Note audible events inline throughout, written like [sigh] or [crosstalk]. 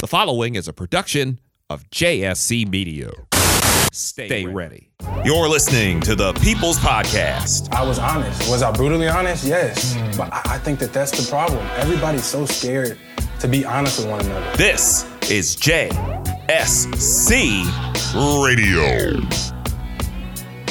The following is a production of JSC Media. Stay, Stay ready. ready. You're listening to the People's Podcast. I was honest. Was I brutally honest? Yes. Mm. But I think that that's the problem. Everybody's so scared to be honest with one another. This is JSC Radio.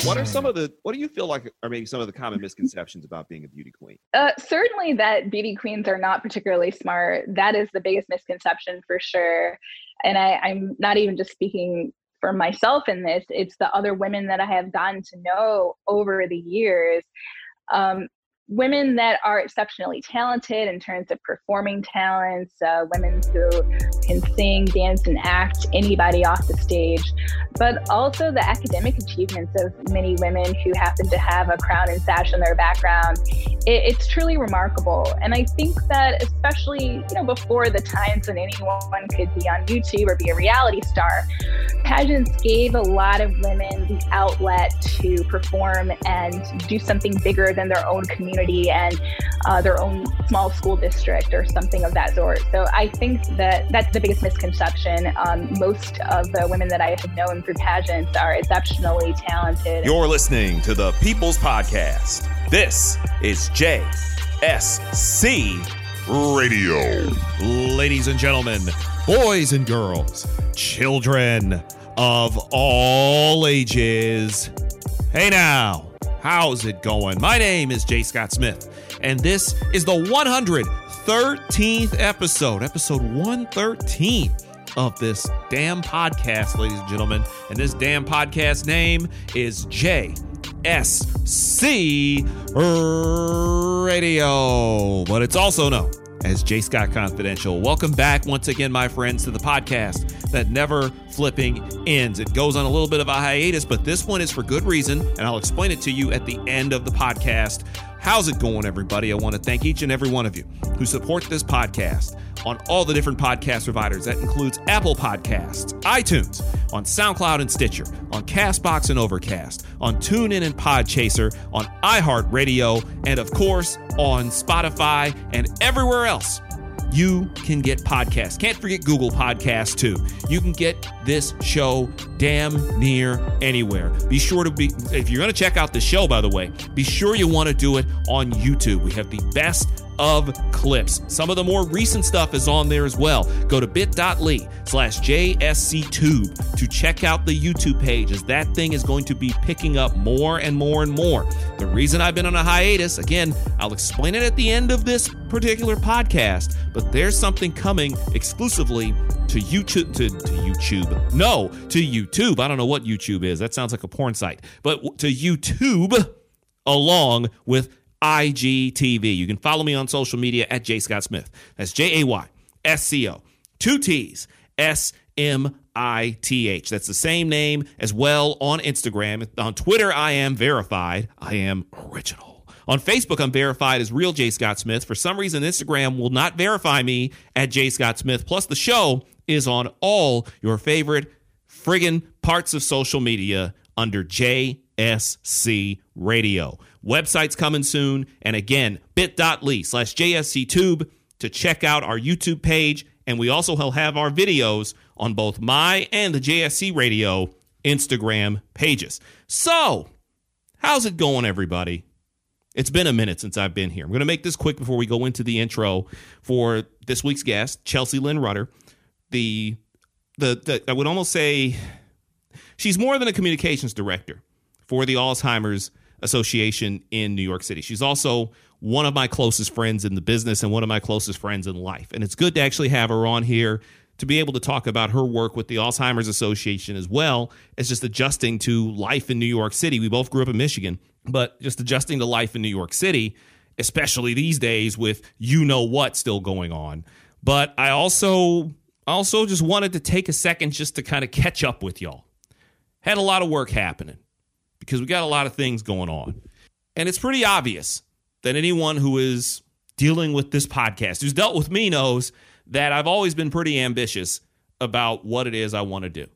What are some of the what do you feel like are maybe some of the common misconceptions about being a beauty queen? Uh, certainly that beauty queens are not particularly smart. That is the biggest misconception for sure. And I, I'm not even just speaking for myself in this, it's the other women that I have gotten to know over the years. Um, women that are exceptionally talented in terms of performing talents, uh, women who can sing, dance, and act anybody off the stage, but also the academic achievements of many women who happen to have a crown and sash in their background. It, it's truly remarkable. And I think that especially, you know, before the times when anyone could be on YouTube or be a reality star, pageants gave a lot of women the outlet to perform and do something bigger than their own community and uh, their own small school district or something of that sort. So I think that that's the biggest misconception. Um, most of the women that I have known through pageants are exceptionally talented. You're listening to the People's Podcast. This is JSC Radio. Ladies and gentlemen, boys and girls, children of all ages. Hey now. How's it going? My name is Jay Scott Smith, and this is the 113th episode, episode 113 of this damn podcast, ladies and gentlemen. And this damn podcast name is JSC Radio, but it's also known as J Scott Confidential. Welcome back once again, my friends, to the podcast that never flipping ends. It goes on a little bit of a hiatus, but this one is for good reason, and I'll explain it to you at the end of the podcast. How's it going, everybody? I want to thank each and every one of you who support this podcast on all the different podcast providers. That includes Apple Podcasts, iTunes, on SoundCloud and Stitcher, on Castbox and Overcast, on TuneIn and Podchaser, on iHeartRadio, and of course on Spotify and everywhere else you can get podcasts. Can't forget Google Podcasts too. You can get this show damn near anywhere. Be sure to be, if you're going to check out the show, by the way, be sure you want to do it on YouTube. We have the best of clips. Some of the more recent stuff is on there as well. Go to bit.ly slash JSCTube to check out the YouTube page as that thing is going to be picking up more and more and more. The reason I've been on a hiatus, again, I'll explain it at the end of this particular podcast, but there's something coming exclusively to YouTube to, to YouTube. No, to YouTube. I don't know what YouTube is. That sounds like a porn site. But to YouTube along with IGTV. You can follow me on social media at J Scott Smith. That's J A Y S C O. Two T's S M I T H. That's the same name as well on Instagram. On Twitter, I am verified. I am original. On Facebook, I'm verified as real J Scott Smith. For some reason, Instagram will not verify me at J Scott Smith. Plus, the show is on all your favorite friggin' parts of social media under JSC Radio. Website's coming soon. And again, bit.ly slash JSCTube to check out our YouTube page. And we also will have our videos on both my and the JSC Radio Instagram pages. So, how's it going, everybody? It's been a minute since I've been here. I'm going to make this quick before we go into the intro for this week's guest, Chelsea Lynn Rutter. The, the, the I would almost say she's more than a communications director for the Alzheimer's Association in New York City. She's also one of my closest friends in the business and one of my closest friends in life. And it's good to actually have her on here to be able to talk about her work with the Alzheimer's Association as well as just adjusting to life in New York City. We both grew up in Michigan, but just adjusting to life in New York City, especially these days with you know what still going on. But I also also just wanted to take a second just to kind of catch up with y'all. Had a lot of work happening because we got a lot of things going on. And it's pretty obvious that anyone who is dealing with this podcast, who's dealt with me, knows that I've always been pretty ambitious about what it is I want to do.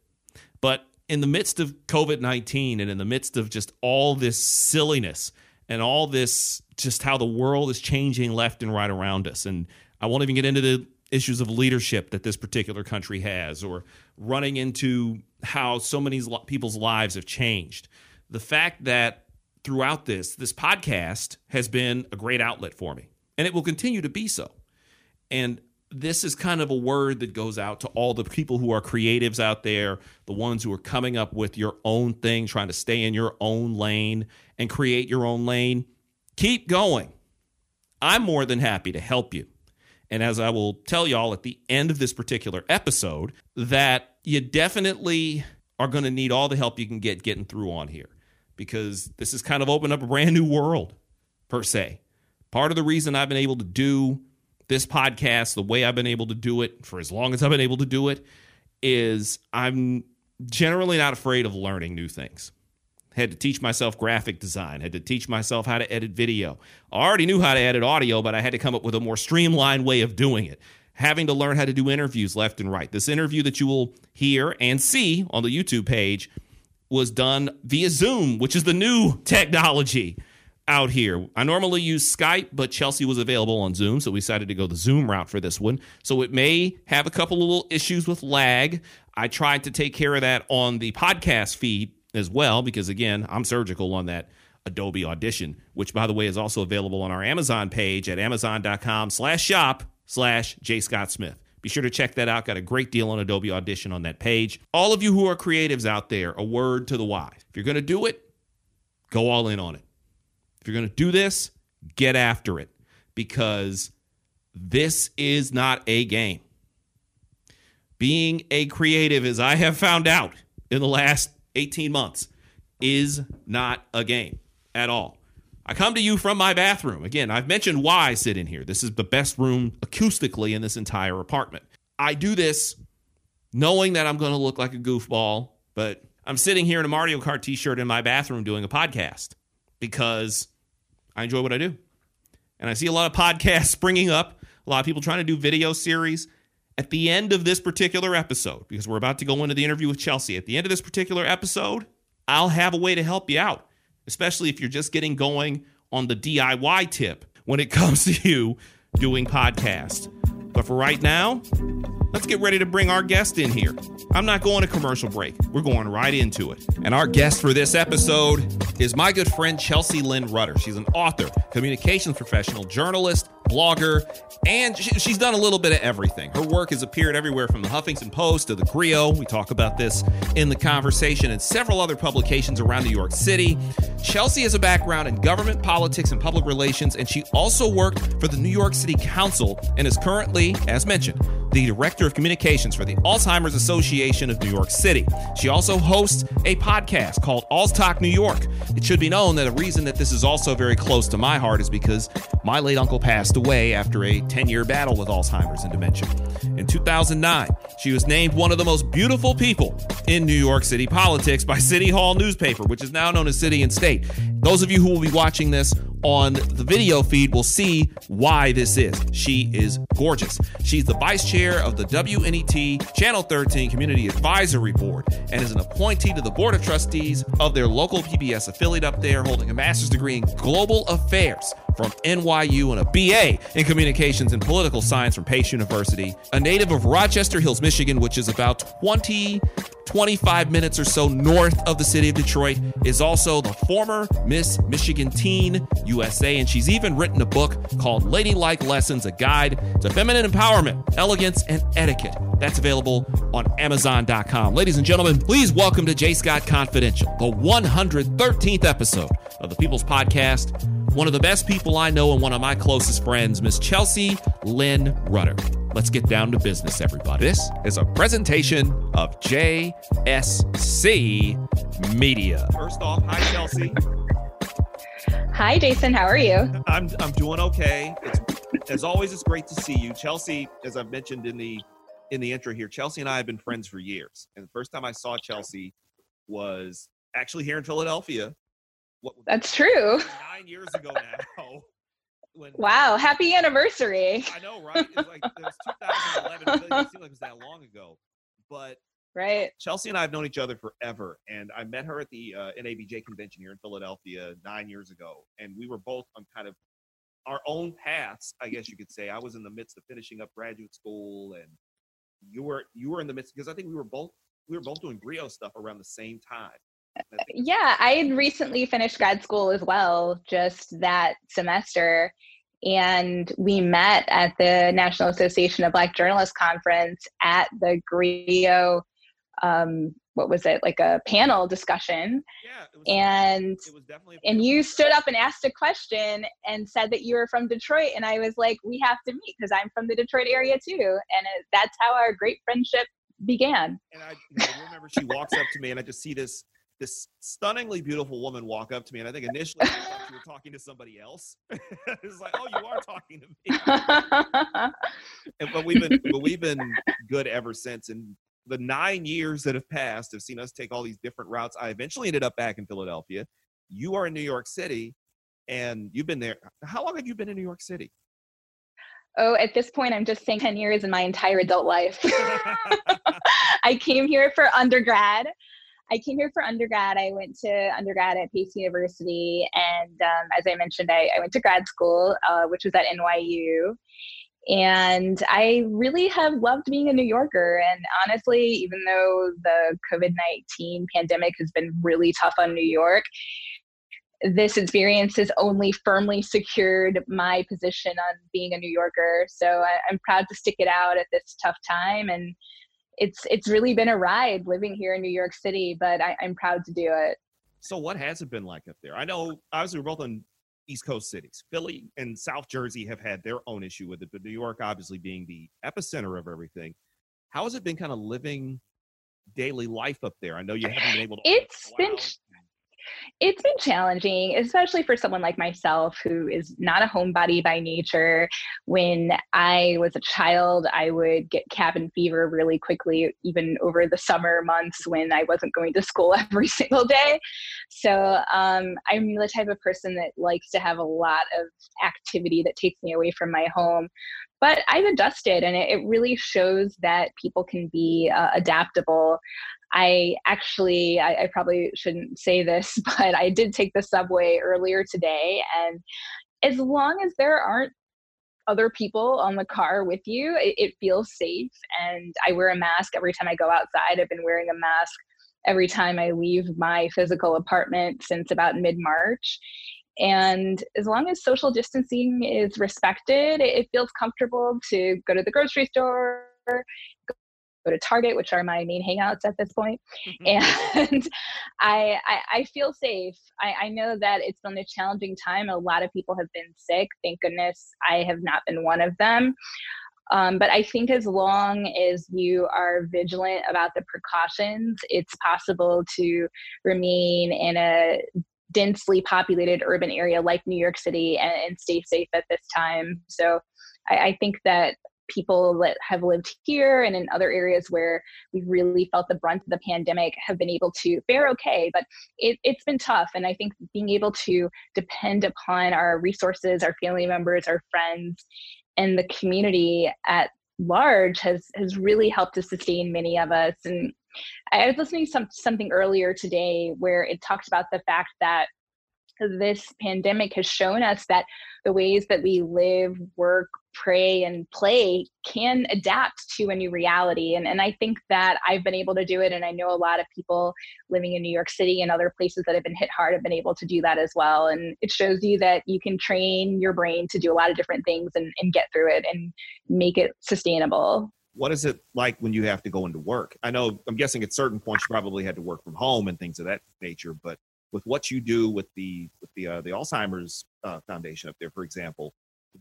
But in the midst of COVID 19 and in the midst of just all this silliness and all this, just how the world is changing left and right around us, and I won't even get into the issues of leadership that this particular country has, or running into how so many people's lives have changed. The fact that throughout this, this podcast has been a great outlet for me, and it will continue to be so. And this is kind of a word that goes out to all the people who are creatives out there, the ones who are coming up with your own thing, trying to stay in your own lane and create your own lane. Keep going. I'm more than happy to help you. And as I will tell y'all at the end of this particular episode, that you definitely are going to need all the help you can get getting through on here because this has kind of opened up a brand new world, per se. Part of the reason I've been able to do this podcast the way I've been able to do it for as long as I've been able to do it is I'm generally not afraid of learning new things had to teach myself graphic design, had to teach myself how to edit video. I already knew how to edit audio, but I had to come up with a more streamlined way of doing it. Having to learn how to do interviews left and right. This interview that you will hear and see on the YouTube page was done via Zoom, which is the new technology out here. I normally use Skype, but Chelsea was available on Zoom, so we decided to go the Zoom route for this one. So it may have a couple little issues with lag. I tried to take care of that on the podcast feed as well, because again, I'm surgical on that Adobe Audition, which by the way is also available on our Amazon page at amazon.com slash shop slash J. Scott Smith. Be sure to check that out. Got a great deal on Adobe Audition on that page. All of you who are creatives out there, a word to the wise. If you're going to do it, go all in on it. If you're going to do this, get after it because this is not a game. Being a creative, as I have found out in the last 18 months is not a game at all. I come to you from my bathroom. Again, I've mentioned why I sit in here. This is the best room acoustically in this entire apartment. I do this knowing that I'm going to look like a goofball, but I'm sitting here in a Mario Kart t shirt in my bathroom doing a podcast because I enjoy what I do. And I see a lot of podcasts [laughs] springing up, a lot of people trying to do video series at the end of this particular episode, because we're about to go into the interview with Chelsea, at the end of this particular episode, I'll have a way to help you out, especially if you're just getting going on the DIY tip when it [laughs] comes to you doing podcasts. But for right now, let's get ready to bring our guest in here. I'm not going to commercial break. We're going right into it. And our guest for this episode is my good friend Chelsea Lynn Rutter. She's an author, communications professional, journalist, blogger, and she's done a little bit of everything. Her work has appeared everywhere from the Huffington Post to the Grio. We talk about this in the conversation and several other publications around New York City. Chelsea has a background in government, politics, and public relations, and she also worked for the New York City Council and is currently, as mentioned, the Director of Communications for the Alzheimer's Association of New York City. She also hosts a podcast called Alz Talk New York. It should be known that a reason that this is also very close to my heart is because my late uncle passed away after a 10 year battle with Alzheimer's and dementia. In 2009, she was named one of the most beautiful people in New York City politics by City Hall newspaper, which is now known as City and State. Those of you who will be watching this on the video feed will see why this is. She is gorgeous. She's the vice chair of the WNET Channel 13 Community Advisory Board and is an appointee to the Board of Trustees of their local PBS affiliate up there, holding a master's degree in global affairs from NYU and a BA in communications and political science from Pace University. A native of Rochester Hills, Michigan, which is about 20 25 minutes or so north of the city of Detroit, is also the former Miss Michigan Teen USA. And she's even written a book called Ladylike Lessons, a guide to feminine empowerment, elegance, and etiquette. That's available on Amazon.com. Ladies and gentlemen, please welcome to J. Scott Confidential, the 113th episode of the People's Podcast. One of the best people I know and one of my closest friends, Miss Chelsea Lynn Rutter. Let's get down to business, everybody. This is a presentation of JSC Media. First off, hi, Chelsea. Hi, Jason. How are you? I'm, I'm doing okay. It's, as always, it's great to see you. Chelsea, as I've mentioned in the in the intro here, Chelsea and I have been friends for years. And the first time I saw Chelsea was actually here in Philadelphia. What, That's true. [laughs] Nine years ago now. [laughs] when wow, happy anniversary. I know, right? It was like it was 2011. It really seemed like it was [laughs] that long ago. But right. Chelsea and I have known each other forever, and I met her at the uh, NABJ convention here in Philadelphia nine years ago, and we were both on kind of our own paths, I guess you could say. I was in the midst of finishing up graduate school, and you were you were in the midst because I think we were both we were both doing Grio stuff around the same time. Yeah, I had recently finished grad school as well, just that semester. And we met at the National Association of Black Journalists Conference at the Grio um, what was it like a panel discussion. Yeah, and it was definitely and you stood up and asked a question and said that you were from detroit. And i was like we have to meet because i'm from the detroit area too. And it, that's how our great friendship began. And i know, remember she walks up to me and i just see this this stunningly beautiful woman walk up to me and i think initially i you were talking to somebody else [laughs] it's like oh you are talking to me [laughs] and, but we've been but we've been good ever since and the nine years that have passed have seen us take all these different routes. I eventually ended up back in Philadelphia. You are in New York City, and you've been there. How long have you been in New York City? Oh, at this point, I'm just saying 10 years in my entire adult life. [laughs] I came here for undergrad. I came here for undergrad. I went to undergrad at Pace University. And um, as I mentioned, I, I, went to grad school, uh, which was at NYU. And I really have loved being a New Yorker. And honestly, even though the COVID 19 pandemic has been really tough on New York, this experience has only firmly secured my position on being a New Yorker. So I, am proud to stick it out at this tough time. And it's it's really been a ride living here in New York City, but I, I'm proud to do it. So what has it been like up there? I know obviously we're both in East Coast cities. Philly and South Jersey have had their own issue with it, but New York obviously being the epicenter of everything. How has it been kind of living daily life up there? I know you haven't been able to. It's been it's been challenging, especially for someone like myself who is not a homebody by nature. When I was a child, I would get cabin fever really quickly, even over the summer months when I wasn't going to school [laughs] every single day. So um, I'm the type of person that likes to have a lot of activity that takes me away from my home but I've adjusted and it, really shows that people can be uh, adaptable. I actually, I, I, probably shouldn't say this, [laughs] but I did take the subway earlier today. And as long as there aren't other people on the car with you, it, it feels safe. And I wear a mask every time I go outside. I've been wearing a mask every time I leave my physical apartment since about mid March. And as long as social distancing is respected, it feels comfortable to go to the grocery store, go to Target, which are my main hangouts at this point. Mm-hmm. And [laughs] I, I, I, feel safe. I, I know that it's been a challenging time. A lot of people have been sick. Thank goodness I have not been one of them. Um, but I think as long as you are vigilant about the precautions, it's possible to remain in a densely populated urban area like New York City and, and stay safe at this time. So I, I think that people that have lived here and in other areas where we really felt the brunt of the pandemic have been able to fare okay. But it, it's been tough and i think being able to depend upon our resources our family members our friends and the community at large has has really helped to sustain many of us. And i was listening to some, something earlier today where it talked about the fact that this pandemic has shown us that the ways that we live, work, pray, and play can adapt to a new reality. And, and I think that I've been able to do it. And I know a lot of people living in New York City and other places that have been hit hard have been able to do that as well. And it shows you that you can train your brain to do a lot of different things and, and get through it and make it sustainable what is it like when you have to go into work? I know I'm guessing at certain points you probably had to work from home and things of that nature, but with what you do with the with the uh, the Alzheimer's uh, Foundation up there, for example,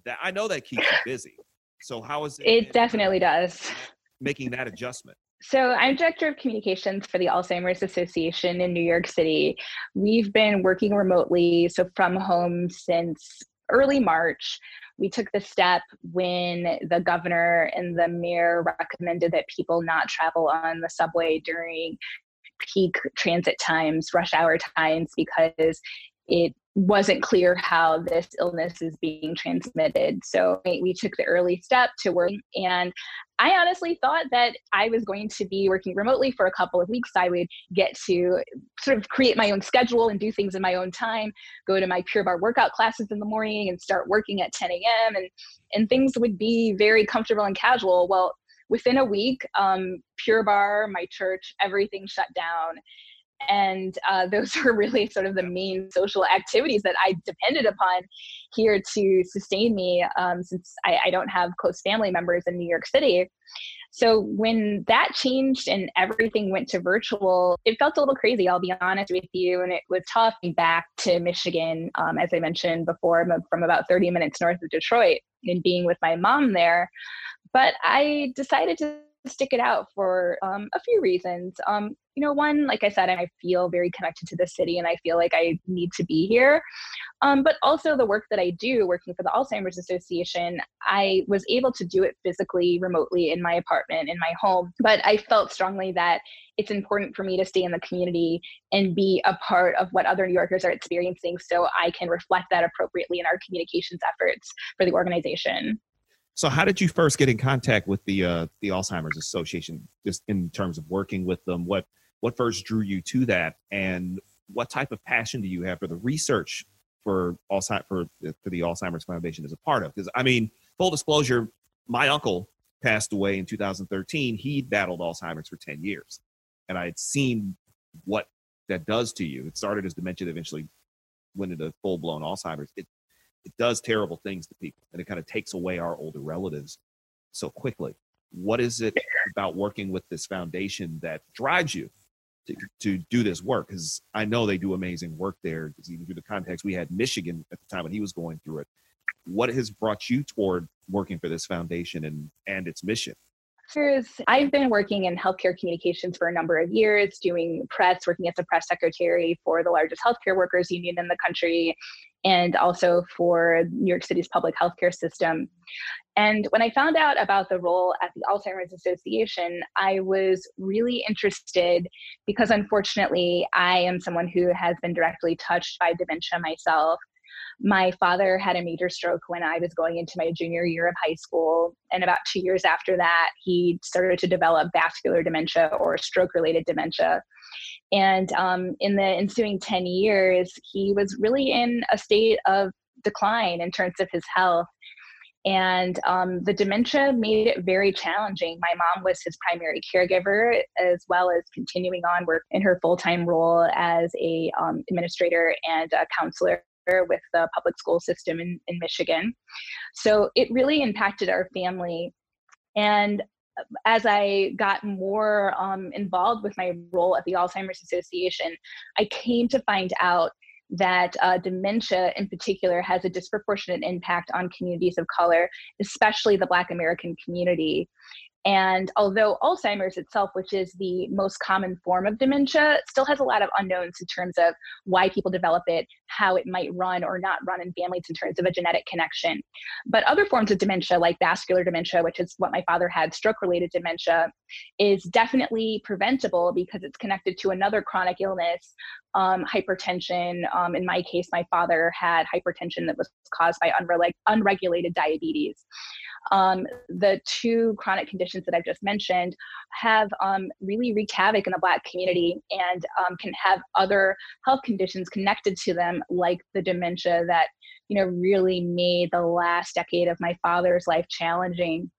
that I know that keeps you [laughs] busy. So how is it? It definitely does. Making that adjustment. So, I'm director of communications for the Alzheimer's Association in New York City. We've been working remotely, so from home since early March. We took the step when the governor and the mayor recommended that people not travel on the subway during peak transit times, rush hour times, because it wasn't clear how this illness is being transmitted. So we took the early step to work, and I honestly thought that I was going to be working remotely for a couple of weeks. I would get to sort of create my own schedule and do things in my own time, go to my Pure Barre workout classes in the morning and start working at 10 a.m. and and things would be very comfortable and casual. Well, within a week, um, Pure Barre, my church, everything shut down and uh, [laughs] those were really sort of the main social activities that I depended upon here to sustain me um, since I, I, don't have close family members in New York City. So when that changed and everything went to virtual, it felt a little crazy, I'll be honest with you. And it was tough back to Michigan, um, as I mentioned before, I'm from about 30 minutes north of Detroit and being with my mom there. But I decided to stick it out for um, a few reasons. Um, you know, one, like I said, I feel very connected to the city and I feel like I need to be here. Um, but also the work that I do working for the Alzheimer's Association, I was able to do it physically, remotely in my apartment, in my home. But I felt strongly that it's important for me to stay in the community and be a part of what other New Yorkers are experiencing so I can reflect that appropriately in our communications efforts for the organization. So, how did you first get in contact with the uh, the Alzheimer's Association? Just in terms of working with them, what what first drew you to that, and what type of passion do you have for the research for Alzheimer's for, for the Alzheimer's Foundation as a part of? Because I mean, full disclosure, my uncle passed away in 2013. He battled Alzheimer's for 10 years, and I had seen what that does to you. It started as dementia, eventually went into full blown Alzheimer's. It it does terrible things to people and it kind of takes away our older relatives so quickly. What is it about working with this foundation that drives you to, to do this work? Because I know they do amazing work there. Because even through the context we had Michigan at the time when he was going through it. What has brought you toward working for this foundation and and its mission? I've been working in healthcare communications for a number of years, doing press, working as a press secretary for the largest healthcare workers union in the country, and also for New York City's public healthcare system. And when I found out about the role at the Alzheimer's Association, I was really interested because unfortunately, I am someone who has been directly touched by dementia myself. My father had a major stroke when I was going into my junior year of high school. And about two years after that, he started to develop vascular dementia or stroke related dementia. And um, in the ensuing 10 years, he was really in a state of decline in terms of his health. And um, the dementia made it very challenging. My mom was his primary caregiver, as well as continuing on work in her full time role as a um, administrator and a counselor with the public school system in, in Michigan. So it really impacted our family. And as I got more um, involved with my role at the Alzheimer's Association, I came to find out that uh, dementia in particular has a disproportionate impact on communities of color, especially the Black American community. And although Alzheimer's itself, which is the most common form of dementia, still has a lot of unknowns in terms of why people develop it, how it might run or not run in families in terms of a genetic connection. But other forms of dementia, like vascular dementia, which is what my father had, stroke related dementia, is definitely preventable because it's connected to another chronic illness, um, hypertension. Um, in my case, my father had hypertension that was caused by unre- unregulated diabetes um, the two chronic conditions that I've just mentioned have um, really wreaked havoc in the Black community and um, can have other health conditions connected to them, like the dementia that you know really made the last decade of my father's life challenging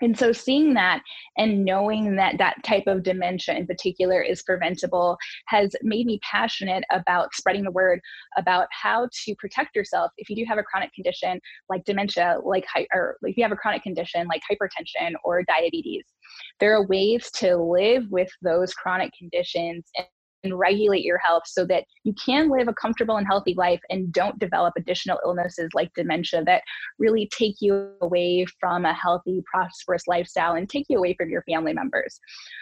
and so seeing that and knowing that that type of dementia in particular is preventable has made me passionate about spreading the word about how to protect yourself if you do have a chronic condition like dementia like or if you have a chronic condition like hypertension or diabetes. There are ways to live with those chronic conditions and regulate your health so that you can live a comfortable and healthy life and don't develop additional illnesses like dementia that really take you away from a healthy, prosperous lifestyle and take you away from your family members.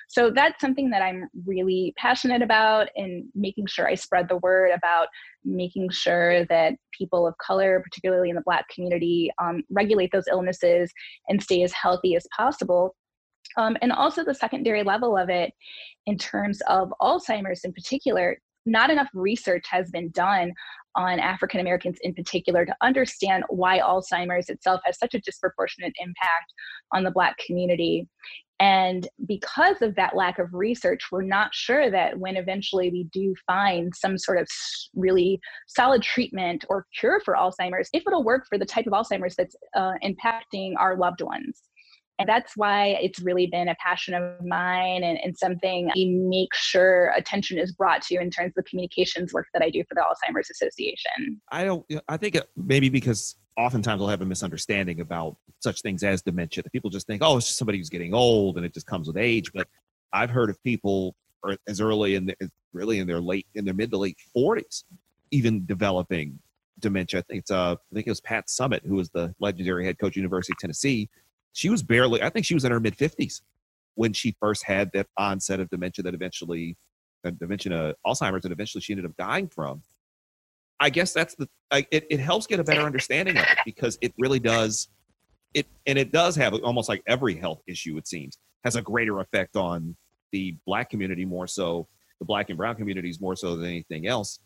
So that's something that I'm really passionate about and making sure I spread the word about making sure that people of color, particularly in the Black community, um, regulate those illnesses and stay as healthy as possible um, and also the secondary level of it in terms of Alzheimer's in particular, not enough research has been done on African Americans in particular to understand why Alzheimer's itself has such a disproportionate impact on the Black community. And because of that lack of research, we're not sure that when eventually we do find some sort of really solid treatment or cure for Alzheimer's, if it'll work for the type of Alzheimer's that's uh, impacting our loved ones. And that's why it's really been a passion of mine and, and something I make sure attention is brought to in terms of the communications work that I do for the Alzheimer's Association. I don't, I think maybe because oftentimes we'll have a misunderstanding about such things as dementia. That people just think, oh, it's just somebody who's getting old and it just comes with age. But I've heard of people as early in the, really in their late in their mid to late 40s, even developing dementia. I think it's uh, I think it was Pat Summitt who was the legendary head coach, University of Tennessee. She was barely, I think she was in her mid 50s when she first had that onset of dementia that eventually, uh, dementia, uh, Alzheimer's, that eventually she ended up dying from. I guess that's the I, it, it helps get a better understanding of it because it really does it and it does have almost like every health issue it seems has a greater effect on the black community more so the black and brown communities more so than anything else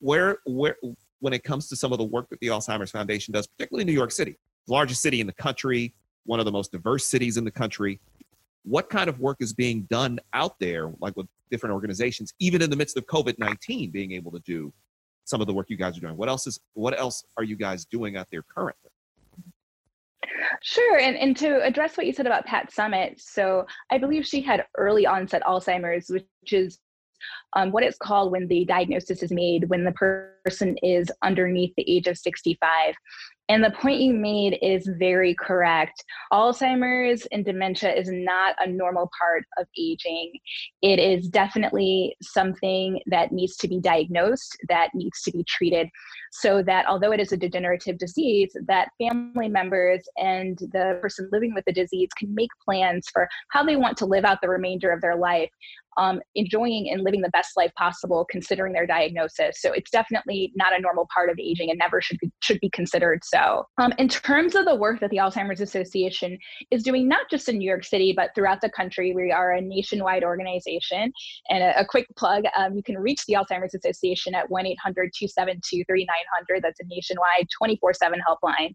where where when it comes to some of the work that the alzheimer's foundation does particularly new york city the largest city in the country one of the most diverse cities in the country what kind of work is being done out there like with different organizations even in the midst of covid-19 being able to do some of the work you guys are doing. What else is what else are you guys doing out there currently? Sure. And, and to address what you said about Pat Summitt, so I believe she had early onset Alzheimer's, which is um, what it's called when the diagnosis is made when the person is underneath the age of 65. And the point you made is very correct. Alzheimer's and dementia is not a normal part of aging. It is definitely something that needs to be diagnosed, that needs to be treated, so that although it is a degenerative disease, that family members and the person living with the disease can make plans for how they want to live out the remainder of their life um, enjoying and living the best life possible considering their diagnosis. So it's definitely not a normal part of aging and never should be, should be considered so. Um, in terms of the work that the Alzheimer's Association is doing, not just in New York City, but throughout the country, we are a nationwide organization. And a, a quick plug um, you can reach the Alzheimer's Association at 1 800 272 3900. That's a nationwide 24 7 helpline.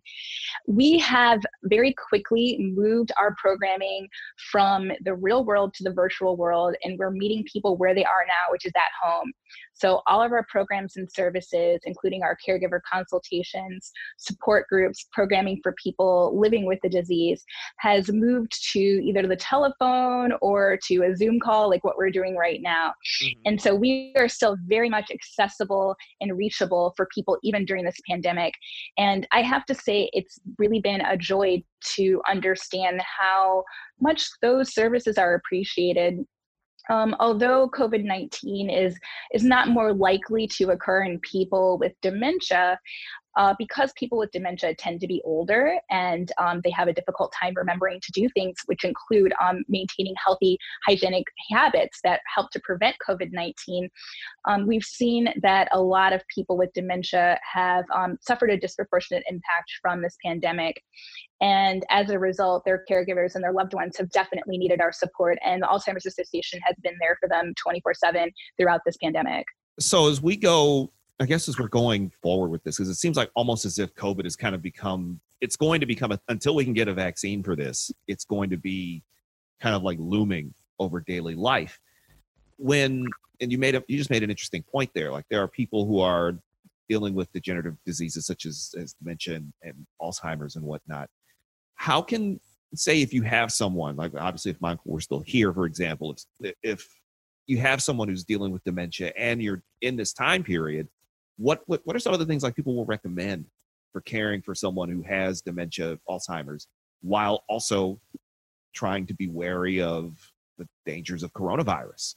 We have very quickly moved our programming from the real world to the virtual world, and we're meeting people where they are now, which is at home. So, all of our programs and services, including our caregiver consultations, support groups, programming for people living with the disease, has moved to either the telephone or to a Zoom call, like what we're doing right now. Mm-hmm. And so, we are still very much accessible and reachable for people even during this pandemic. And I have to say, it's really been a joy to understand how much those services are appreciated um, although COVID 19 is, is not more likely to occur in people with dementia, uh, because people with dementia tend to be older and um, they have a difficult time remembering to do things, which include um, maintaining healthy hygienic habits that help to prevent COVID 19. Um, we've seen that a lot of people with dementia have um, suffered a disproportionate impact from this pandemic. And as a result, their caregivers and their loved ones have definitely needed our support. And the Alzheimer's Association has been there for them 24 7 throughout this pandemic. So, as we go I guess as we're going forward with this, because it seems like almost as if COVID has kind of become, it's going to become a, until we can get a vaccine for this, it's going to be kind of like looming over daily life. When and you made a, you just made an interesting point there. Like there are people who are dealing with degenerative diseases such as as dementia and, and Alzheimer's and whatnot. How can say if you have someone like obviously if Michael were still here, for example, if if you have someone who's dealing with dementia and you're in this time period, what, what what are some of the things like people will recommend for caring for someone who has dementia, Alzheimer's, while also trying to be wary of the dangers of coronavirus?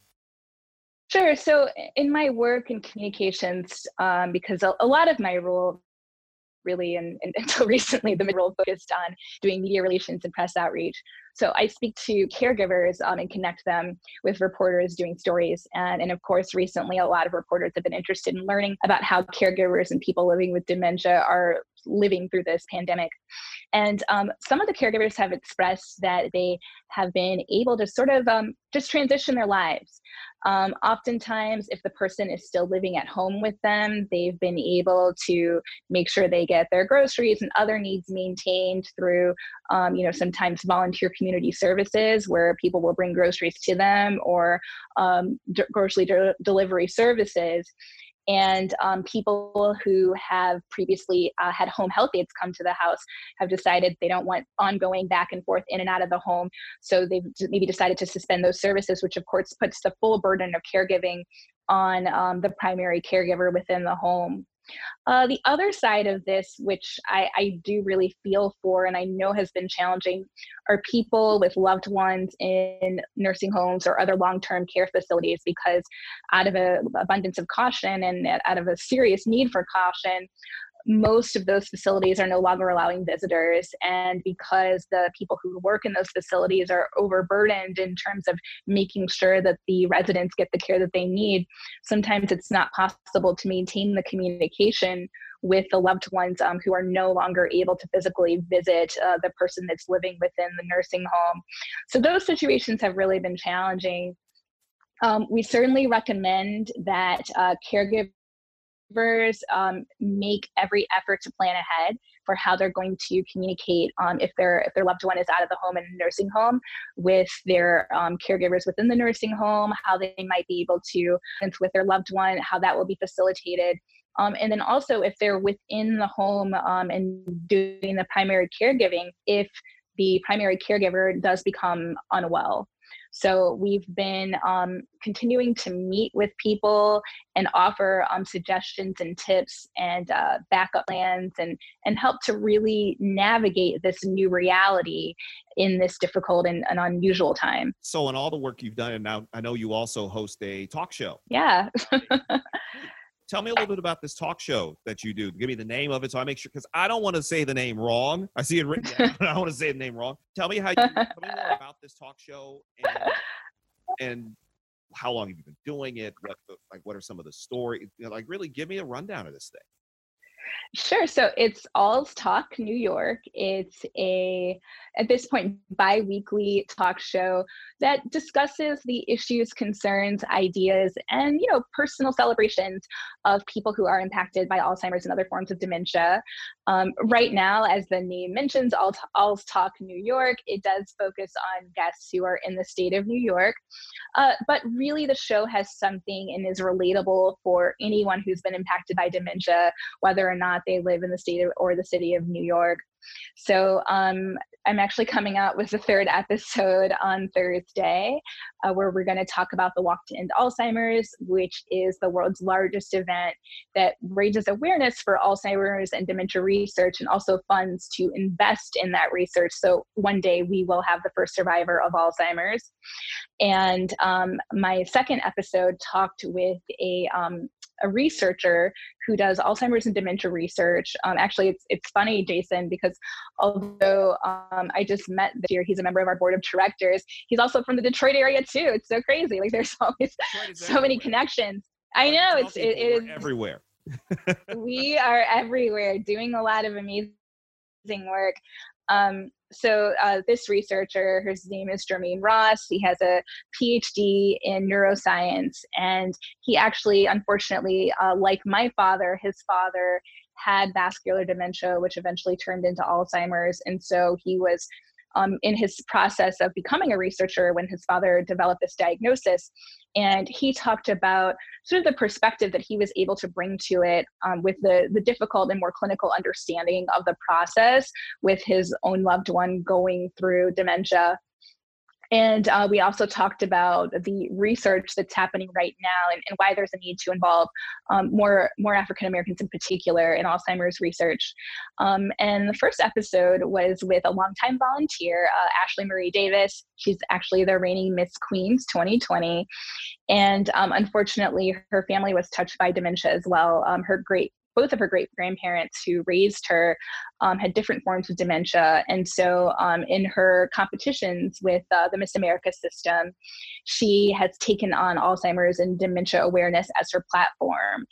Sure. So, in my work in communications, um, because a, a, lot of my role really, and, and [laughs] until recently, the role focused on doing media relations and press outreach. So I speak to caregivers um, and connect them with reporters doing stories. And, and of course, recently, a lot of reporters have been interested in learning about how caregivers and people living with dementia are living through this pandemic. And um, some of the caregivers have expressed that they have been able to sort of um, just transition their lives. Um, oftentimes, if the person is still living at home with them, they've been able to make sure they get their groceries and other needs maintained through, um, you know, sometimes volunteer community services where people will bring groceries to them or um, d- grocery de- delivery services and um, people who have previously uh, had home health aides come to the house have decided they don't want ongoing back and forth in and out of the home. So they've maybe decided to suspend those services which of course puts the full burden of caregiving on um, the primary caregiver within the home uh, the other side of this, which I, I, do really feel for and I know has been challenging, are people with loved ones in nursing homes or other long term care facilities because, out of an abundance of caution and out of a serious need for caution, most of those facilities are no longer allowing visitors. And because the people who work in those facilities are overburdened in terms of making sure that the residents get the care that they need, sometimes it's not possible to maintain the communication with the loved ones um, who are no longer able to physically visit uh, the person that's living within the nursing home. So those situations have really been challenging. Um, we certainly recommend that uh, caregivers um, make every effort to plan ahead for how they're going to communicate um, if their if their loved one is out of the home in a nursing home with their um, caregivers within the nursing home, how they might be able to with their loved one, how that will be facilitated. Um, and then also if they're within the home um, and doing the primary caregiving, if the primary caregiver does become unwell so we've been um, continuing to meet with people and offer um, suggestions and tips and uh, backup plans and and help to really navigate this new reality in this difficult and, and unusual time. So, in all the work you've done, and now I know you also host a talk show. Yeah. [laughs] tell me a little bit about this talk show that you do. Give me the name of it so I make sure because I don't want to say the name wrong. I see it written down, [laughs] but I don't want to say the name wrong. Tell me how you tell me more about this talk show and and how long have you been doing it? What like what are some of the stories? You know, like really give me a rundown of this thing. Sure. So it's Alz Talk New York. It's a, at this point, bi weekly talk show that discusses the issues, concerns, ideas, and, you know, personal celebrations of people who are impacted by Alzheimer's and other forms of dementia. Um, right now, as the name mentions, Alz Talk New York, it does focus on guests who are in the state of New York. Uh, but really, the show has something and is relatable for anyone who's been impacted by dementia, whether or not they live in the state of, or the city of New York. So um, I'm actually coming out with the third [laughs] episode on Thursday, uh, where we're going to talk about the Walk to End Alzheimer's, which is the world's largest event that raises awareness for Alzheimer's and dementia research and also funds to invest in that research. So one day we will have the first survivor of Alzheimer's. And um, my second episode talked with a um, a researcher who does Alzheimer's and dementia research. Um, actually, it's it's funny, Jason, because although um, I just met this year, he's a member of our board of directors. He's also from the Detroit area too. It's so crazy. Like there's [laughs] always so many connections. I know it's it, it is everywhere. [laughs] we are everywhere doing a lot of amazing work. Um, so uh, this researcher, his name is Jermaine Ross. He has a PhD in neuroscience, and he actually, unfortunately, uh, like my father, his father had vascular dementia, which eventually turned into Alzheimer's, and so he was um, in his process of becoming a researcher when his father developed this diagnosis. And he talked about sort of the perspective that he was able to bring to it um, with the, the difficult and more clinical understanding of the process with his own loved one going through dementia and uh, we also talked about the research that's happening right now and, and why there's a need to involve um, more, more African Americans in particular in Alzheimer's research. Um, and the first episode was with a longtime volunteer, uh, Ashley Marie Davis. She's actually the reigning Miss Queens 2020. And um, unfortunately, her family was touched by dementia as well. Um, her great both of her great grandparents who raised her um, had different forms of dementia. And so, um, in her competitions with uh, the Miss America system, she has taken on Alzheimer's and dementia awareness as her platform.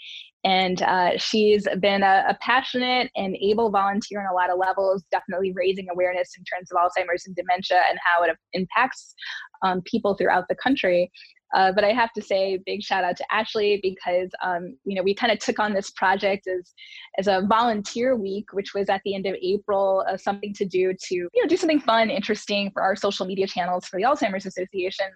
And uh, she's been a, a, passionate and able volunteer on a lot of levels, definitely raising awareness in terms of Alzheimer's and dementia and how it impacts um, people throughout the country. Uh, but I have to say, big shout out to Ashley because um, you know we kind of took on this project as as a volunteer week, which was at the end of April, uh, something to do to you know do something fun, interesting for our social media channels for the Alzheimer's Association.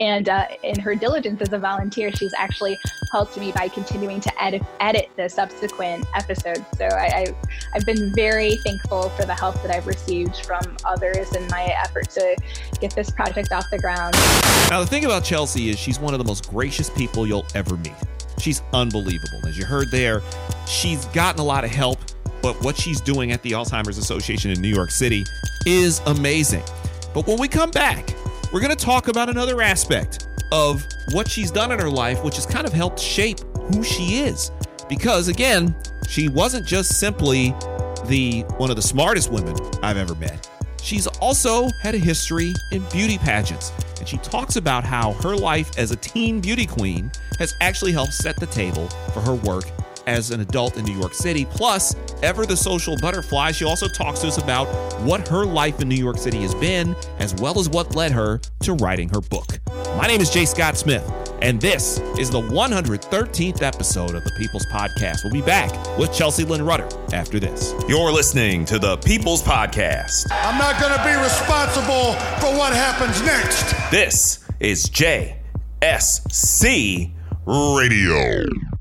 And uh, in her diligence as a volunteer, she's actually helped me by continuing to edit, edit the subsequent episodes. So I, I, I've been very thankful for the help that I've received from others in my effort to get this project off the ground. Now, the thing about Chelsea is she's one of the most gracious people you'll ever meet. She's unbelievable. As you heard there, she's gotten a lot of help, but what she's doing at the Alzheimer's Association in New York City is amazing. But when we come back, we're going to talk about another aspect of what she's done in her life, which has kind of helped shape who she is. Because again, she wasn't just simply the one of the smartest women I've ever met. She's also had a history in beauty pageants, and she talks about how her life as a teen beauty queen has actually helped set the table for her work as an adult in New York City. Plus, ever the social butterfly, she also talks to us about what her life in New York City has been, as well as what led her to writing her book. My name is Jay Scott Smith, and this is the 113th episode of the People's Podcast. We'll be back with Chelsea Lynn Rutter after this. You're listening to the People's Podcast. I'm not going to be responsible for what happens next. This is JSC Radio.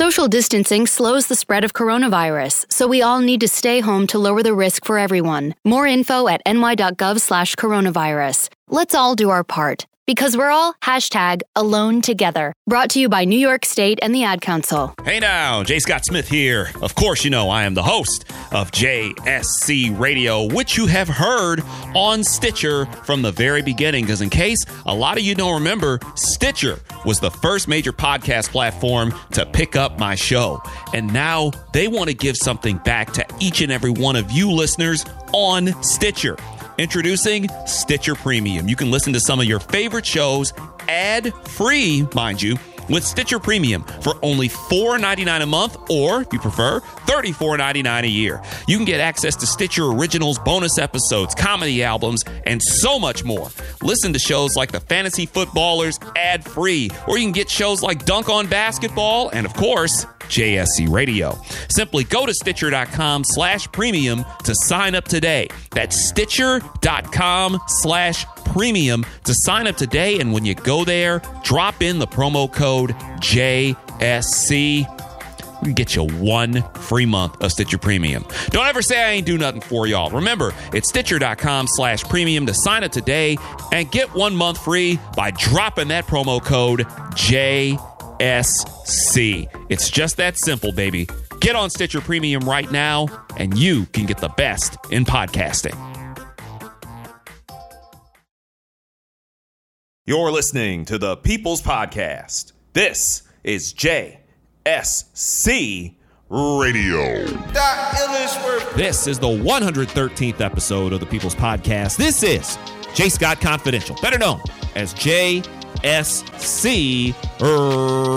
Social distancing slows the spread of coronavirus, so we all need to stay home to lower the risk for everyone. More info at ny.gov/coronavirus. Let's all do our part because we're all hashtag alone together. Brought to you by New York State and the Ad Council. Hey now, Jay Scott Smith here. Of course, you know I am the host of JSC Radio, which you have heard on Stitcher from the very beginning. Because in case a lot of you don't remember, Stitcher was the first major podcast platform to pick up my show. And now they want to give something back to each and every one of you listeners on Stitcher. Introducing Stitcher Premium. You can listen to some of your favorite shows ad free, mind you with Stitcher Premium for only $4.99 a month, or if you prefer, $34.99 a year. You can get access to Stitcher Originals, bonus episodes, comedy albums, and so much more. Listen to shows like The Fantasy Footballers ad free, or you can get shows like Dunk on Basketball, and of course, JSC Radio. Simply go to Stitcher.com slash premium to sign up today. That's Stitcher.com slash premium to sign up today. And when you go there, drop in the promo code JSC. We get you one free month of Stitcher Premium. Don't ever say I ain't do nothing for y'all. Remember, it's stitcher.com slash premium to sign up today and get one month free by dropping that promo code JSC. It's just that simple, baby. Get on Stitcher Premium right now, and you can get the best in podcasting. You're listening to the People's Podcast. This is JSC Radio. This is the 113th episode of the People's Podcast. This is Jay Scott Confidential, better known as JSC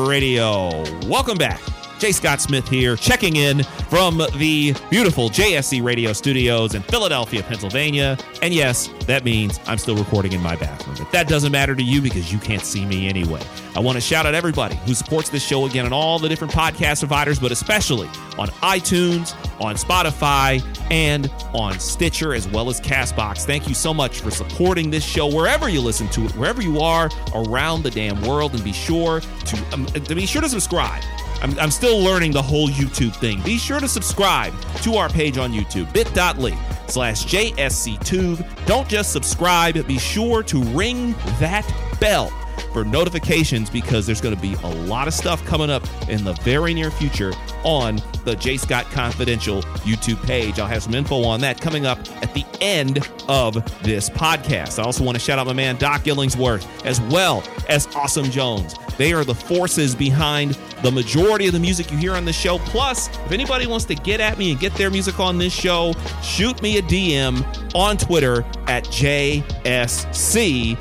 Radio. Welcome back. Jay Scott Smith here, checking in from the beautiful JSC radio studios in Philadelphia, Pennsylvania. And yes, that means I'm still recording in my bathroom. But that doesn't matter to you because you can't see me anyway. I want to shout out everybody who supports this show again on all the different podcast providers, but especially on iTunes, on Spotify, and on Stitcher, as well as Castbox. Thank you so much for supporting this show wherever you listen to it, wherever you are around the damn world. And be sure to, um, to be sure to subscribe I'm, I'm still learning the whole YouTube thing. Be sure to subscribe to our page on YouTube, bit.ly slash JSCTube. Don't just subscribe, be sure to ring that bell for notifications because there's going to be a lot of stuff coming up in the very near future on the J Scott Confidential YouTube page. I'll have some info on that coming up at the end of this podcast. I also want to shout out my man Doc Illingsworth as well as Awesome Jones. They are the forces behind the majority of the music you hear on the show. Plus, if anybody wants to get at me and get their music on this show, shoot me a DM on Twitter at JSC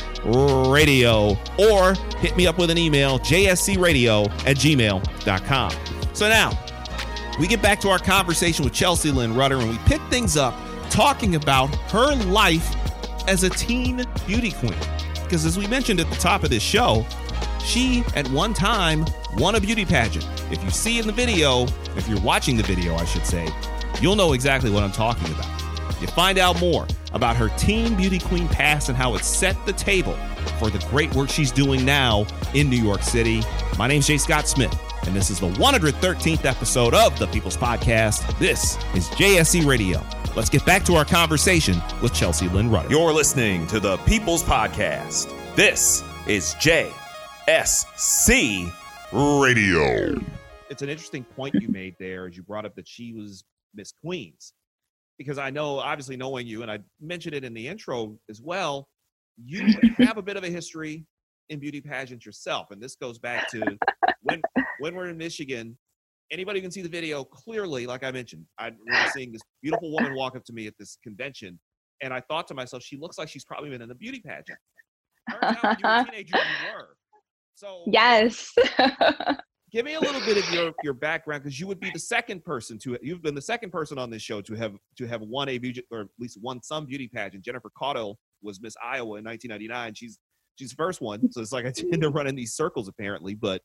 Radio or hit me up with an email, jscradio at gmail.com. So now, we get back to our conversation with Chelsea Lynn Rutter and we pick things up talking about her life as a teen beauty queen. Because as we mentioned at the top of this show, she at one time won a beauty pageant. If you see in the video, if you're watching the video, I should say, you'll know exactly what I'm talking about. You find out more about her teen beauty queen past and how it set the table for the great work she's doing now in New York City. My name's Jay Scott Smith, and this is the 113th episode of the People's Podcast. This is JSC Radio. Let's get back to our conversation with Chelsea Lynn Rutter. You're listening to the People's Podcast. This is JSC Radio. It's an interesting point you made there as you brought up that she was Miss Queens. Because I know, obviously, knowing you, and I mentioned it in the intro as well, you [laughs] have a bit of a history in beauty pageants yourself. And this goes back to when when we're in Michigan, anybody can see the video clearly, like I mentioned. I remember seeing this beautiful woman walk up to me at this convention, and I thought to myself, she looks like she's probably been in a beauty pageant. Turns out you were a [laughs] teenager, you were. So Yes. [laughs] give me a little bit of your your background because you would be the second person to you've been the second person on this show to have to have won a beauty or at least won some beauty pageant. Jennifer Caudill was Miss Iowa in 1999. She's she's the first one, so it's like I tend to run in these circles apparently. But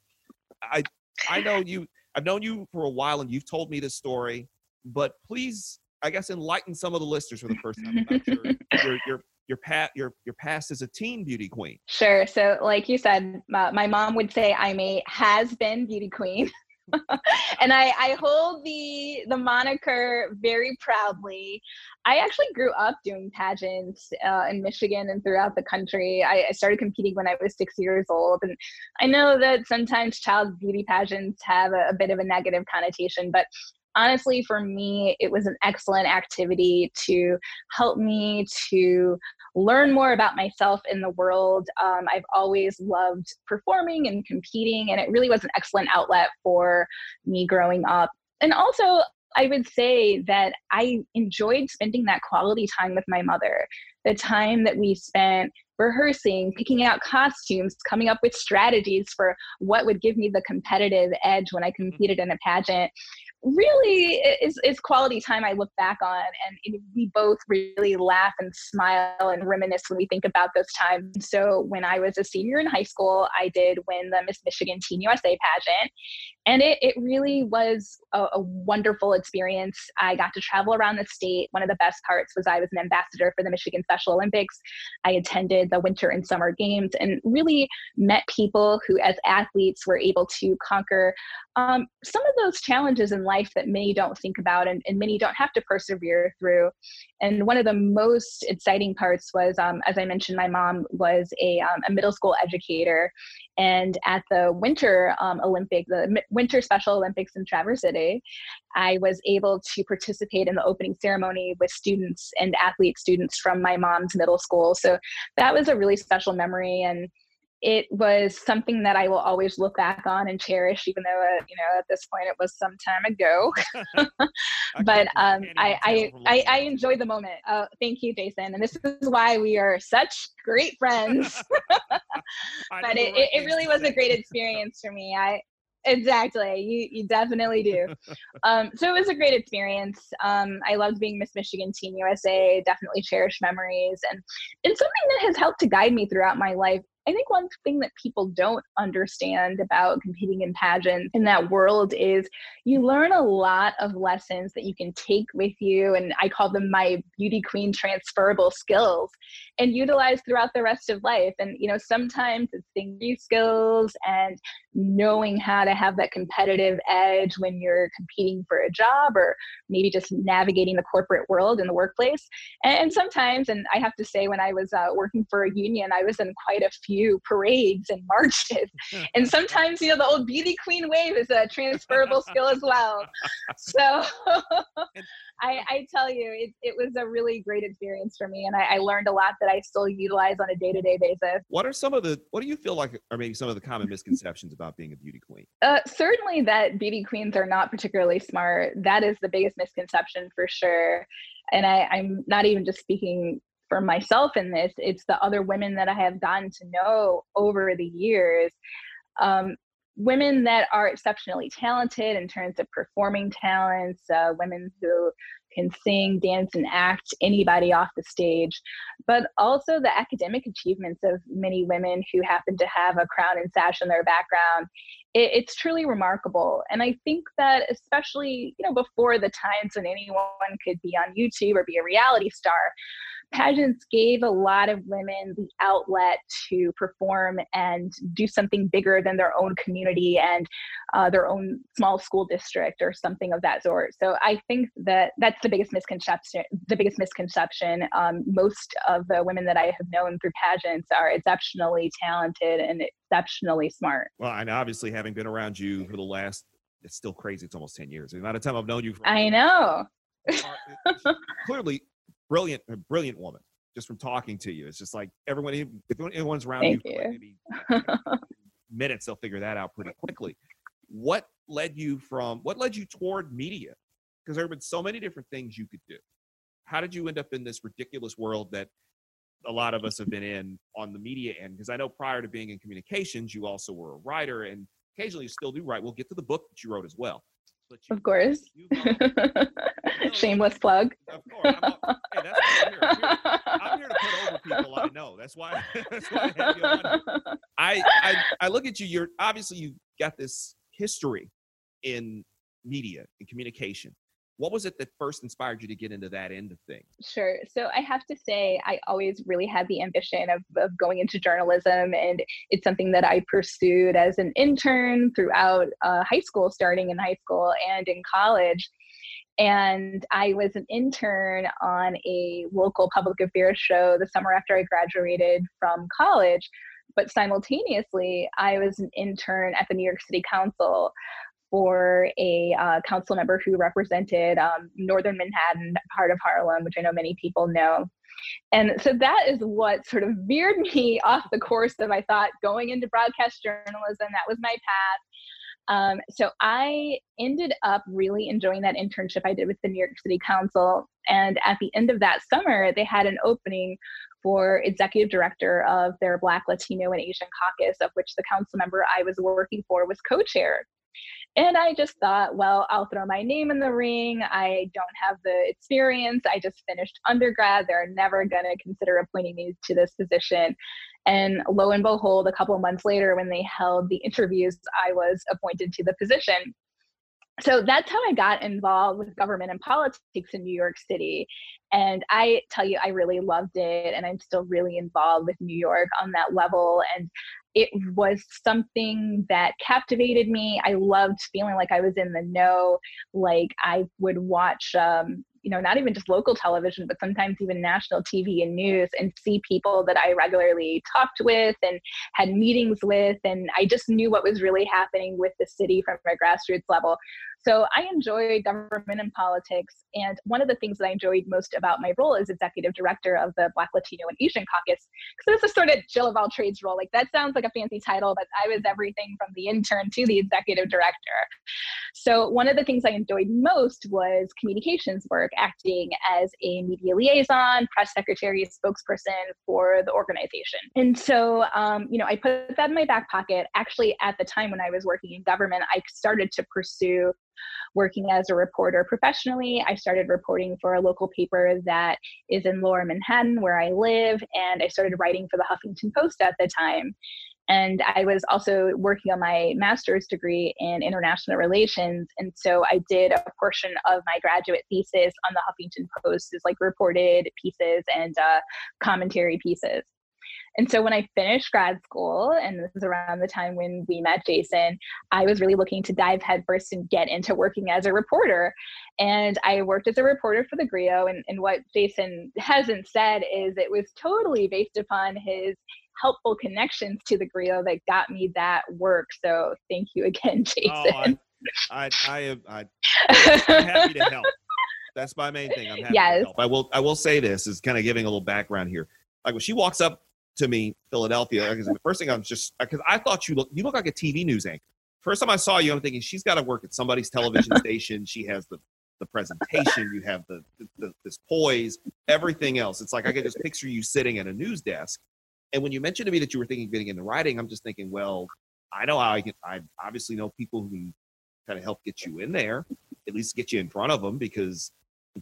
I I know you. I've known you for a while, and you've told me this story. But please, I guess, enlighten some of the listeners for the first time about your [laughs] your your your, pat, your your past as a teen beauty queen. Sure. So, like you said, my, my mom would say I'm a has been beauty queen. [laughs] and I, I hold the the moniker very proudly. I actually grew up doing pageants uh, in Michigan and throughout the country. I, I, started competing when I was six years old, and I know that sometimes child beauty pageants have a, a bit of a negative connotation, but honestly, for me, it was an excellent activity to help me to learn more about myself in the world. Um, I've always loved performing and competing, and it really was an excellent outlet for me growing up. And also, I would say that I enjoyed spending that quality time with my mother. The time that we spent rehearsing, picking out costumes, coming up with strategies for what would give me the competitive edge when I competed in a pageant really is, is quality time I look back on. And we both really laugh and smile and reminisce when we think about those times. So when I was a senior in high school, I did win the Miss Michigan Teen USA pageant. And it, it really was a, a wonderful experience. I got to travel around the state. One of the best parts was I was an ambassador for the Michigan Special Olympics. I attended the winter and summer games and really met people who, as athletes, were able to conquer um, some of those challenges in life that many don't think about and, and, many don't have to persevere through. And one of the most exciting parts was, um, as I mentioned, my mom was a, um, a, middle school educator. And at the Winter um, Olympic, the Winter Special Olympics in Traverse City, I was able to participate in the opening ceremony with students and athlete students from my mom's middle school. So that was a really special memory. And it was something that I will always look back on and cherish, even though uh, you know at this point it was some time ago. [laughs] [laughs] but um, I I, I, I enjoyed the moment. Uh, thank you, Jason, and this is why we are such great [laughs] friends. but it, it, it really was a great experience for me. I exactly. You you definitely do. Um, so it was a great experience. Um, i loved being miss michigan teen usa definitely cherish memories. And it's something that has helped to guide me throughout my life I think one thing that people don't understand about competing in pageants in that world is you learn a lot of lessons that you can take with you. And I call them my beauty queen transferable skills and utilize throughout the rest of life. And, you know, sometimes it's thinking skills and knowing how to have that competitive edge when you're competing for a job or maybe just navigating the corporate world in the workplace. And sometimes, and I have to say, when I was uh, working for a union, I was in quite a few Parades and marches. [laughs] and sometimes, you know, the old beauty queen wave is a transferable skill as well. So [laughs] I, I, tell you, it, it was a really great experience for me. And I, I learned a lot that I still utilize on a day to day basis. What are some of the, what do you feel like are maybe some of the common misconceptions about being a beauty queen? Uh, certainly that beauty queens are not particularly smart. That is the biggest misconception for sure. And I, I'm not even just speaking for myself in this, it's the other women that I have gotten to know over the years. Um, women that are exceptionally talented in terms of performing talents, uh, women who can sing, dance, and act anybody off the stage, but also the academic achievements of many women who happen to have a crown and sash in their background. It, it's truly remarkable. And I think that especially, you know, before the times when anyone could be on YouTube or be a reality star, pageants gave a lot of women the outlet to perform and do something bigger than their own community and uh, their own small school district or something of that sort. So I think that that's the biggest misconception. The biggest misconception. Um, most of the women that I have known through pageants are exceptionally talented and exceptionally smart. Well, and obviously having been around you for the last it's still crazy. It's almost 10 years. The amount of time I've known you. I know. [laughs] clearly brilliant, a brilliant woman just from talking to you. It's just like everyone, if anyone's around Thank you, you. For maybe [laughs] minutes, they'll figure that out pretty quickly. What led you from, what led you toward media? Because there have been so many different things you could do. How did you end up in this ridiculous world that a lot of us have been in on the media end? Because I know prior to being in communications, you also were a writer and occasionally you still do write. We'll get to the book that you wrote as well. You, of course. [laughs] Shameless plug. Of course. I'm, hey, that's I'm here. I'm, here. I'm here to put over people I know. That's why. [laughs] That's why I have you on. I, I I look at you. You're obviously you got this history in media and communication what was it that first inspired you to get into that end of things? Sure. So I have to say, I always really had the ambition of, of going into journalism, and it's something that I pursued as an intern throughout uh, high school, starting in high school and in college. And I was an intern on a local public affairs show the summer after I graduated from college. But simultaneously, I was an intern at the New York City Council for a uh, council member who represented um, Northern Manhattan, part of Harlem, which I know many people know. And so that is what sort of veered me [laughs] off the course of I thought going into broadcast journalism. That was my path. Um, so I ended up really enjoying that internship I did with the New York City Council. And at the end of that summer, they had an opening for executive director of their Black, Latino, and Asian caucus, of which the council member I was working for was co chair. And I just thought, well, I'll throw my name in the ring. I don't have the experience. I just finished undergrad. They're never going to consider appointing me to this position. And lo and behold, a couple months later, when they held the interviews, I was appointed to the position. So that's how I got involved with government and politics in New York City. And I tell you, I really loved it. And I'm still really involved with New York on that level. And it was something that captivated me. I loved feeling like I was in the know. Like I would watch, um, you know, not even just local television, but sometimes even national TV and news and see people that I regularly talked with and had meetings with. And I just knew what was really happening with the city from a grassroots level. So I enjoy government and politics. And one of the things that I enjoyed most about my role as executive director of the Black, Latino, and Asian caucus, because it's a sort of Jill of all trades role. Like that sounds like a fancy title, but I was everything from the intern to the executive director. So one of the things I enjoyed most was communications work, acting as a media liaison, press secretary, spokesperson for the organization. And so, um, you know, I put that in my back pocket. Actually, at the time when I was working in government, I started to pursue working as a reporter professionally. I started reporting for a local paper that is in lower Manhattan, where I live, and I started writing for the Huffington Post at the time. And I was also working on my master's degree in international relations. And so I did a portion of my graduate thesis on the Huffington Post as like reported pieces and uh, commentary pieces. And so when I finished grad school, and this is around the time when we met Jason, I was really looking to dive headfirst and get into working as a reporter. And I worked as a reporter for the Grio. And, and what Jason hasn't said is it was totally based upon his helpful connections to the Grio that got me that work. So thank you again, [laughs] oh, Jason. Oh, I, I, I am I, I'm happy to help. That's my main thing. I'm happy Yes. to help. I will I will say this is kind of giving a little background here. Like when she walks up to me, Philadelphia, because the first thing I'm just uh, because I thought you look you look like a TV news anchor. First time I saw you, I'm thinking she's got to work at somebody's television [laughs] station. She has the the presentation, you have the, the, the this poise, everything else. It's like I could just picture you sitting at a news desk. And when you mentioned to me that you were thinking of getting into writing, I'm just thinking, well, I know how I can. I obviously know people who can kind of help get you in there, at least get you in front of them, because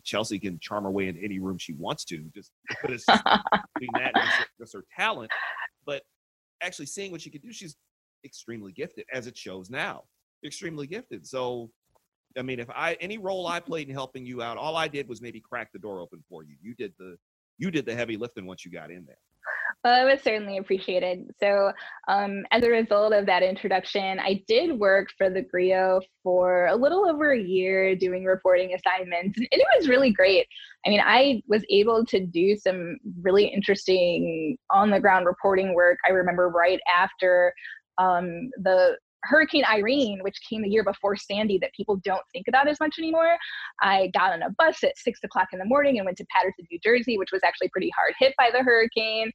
Chelsea can charm her way into any room she wants to. Just but it's just [laughs] between that and just, just her talent. But actually seeing what she can do, she's extremely gifted, as it shows now. Extremely gifted. So, I mean, if I any role I played in helping you out, all I did was maybe crack the door open for you. You did the you did the heavy lifting once you got in there. Well, it was certainly appreciated. So, um, as a result of that introduction, I did work for the Grio for a little over a year doing reporting assignments, and it was really great. I mean, I was able to do some really interesting on the ground reporting work. I remember right after um, the Hurricane Irene, which came the year before Sandy, that people don't think about as much anymore. I got on a bus at six o'clock in the morning and went to Paterson, New Jersey, which was actually pretty hard hit by the hurricane.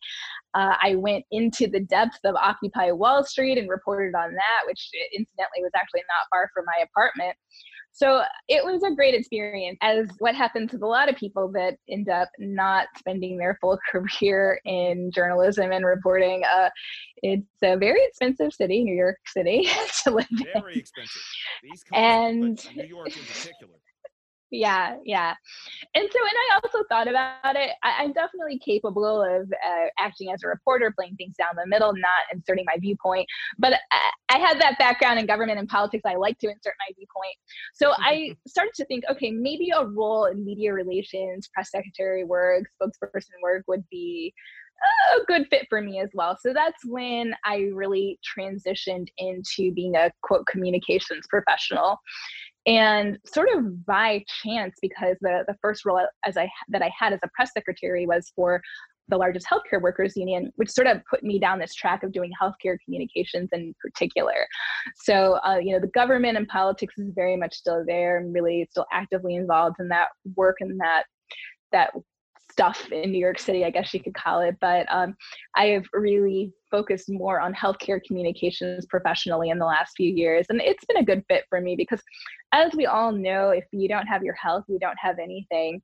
Uh, I went into the depths of Occupy Wall Street and reported on that, which incidentally was actually not far from my apartment. So it was a great experience, as what happens with a lot of people that end up not spending their full [laughs] career in journalism and reporting. Uh, it's a very expensive city, New York City, [laughs] to live in. Very expensive. These And- New York in particular. Yeah yeah. And so and i also thought about it I, i'm definitely capable of uh, acting as a reporter playing things down the middle not inserting my viewpoint but I, I had that background in government and politics i like to insert my viewpoint. So i [laughs] started to think okay maybe a role in media relations press secretary work spokesperson work would be a good fit for me as well. So that's when I really transitioned into being a quote communications professional and sort of by chance because the the first role as I that I had as a press secretary was for the largest healthcare workers union, which sort of put me down this track of doing healthcare communications in particular. So, uh, you know, the government and politics is very much still there. I'm really still actively involved in that work and that that stuff in New York City, I guess you could call it. But um, I have really focused more on healthcare communications professionally in the last few years. And it's been a good fit for me because, as we all know, if you don't have your health, you don't have anything.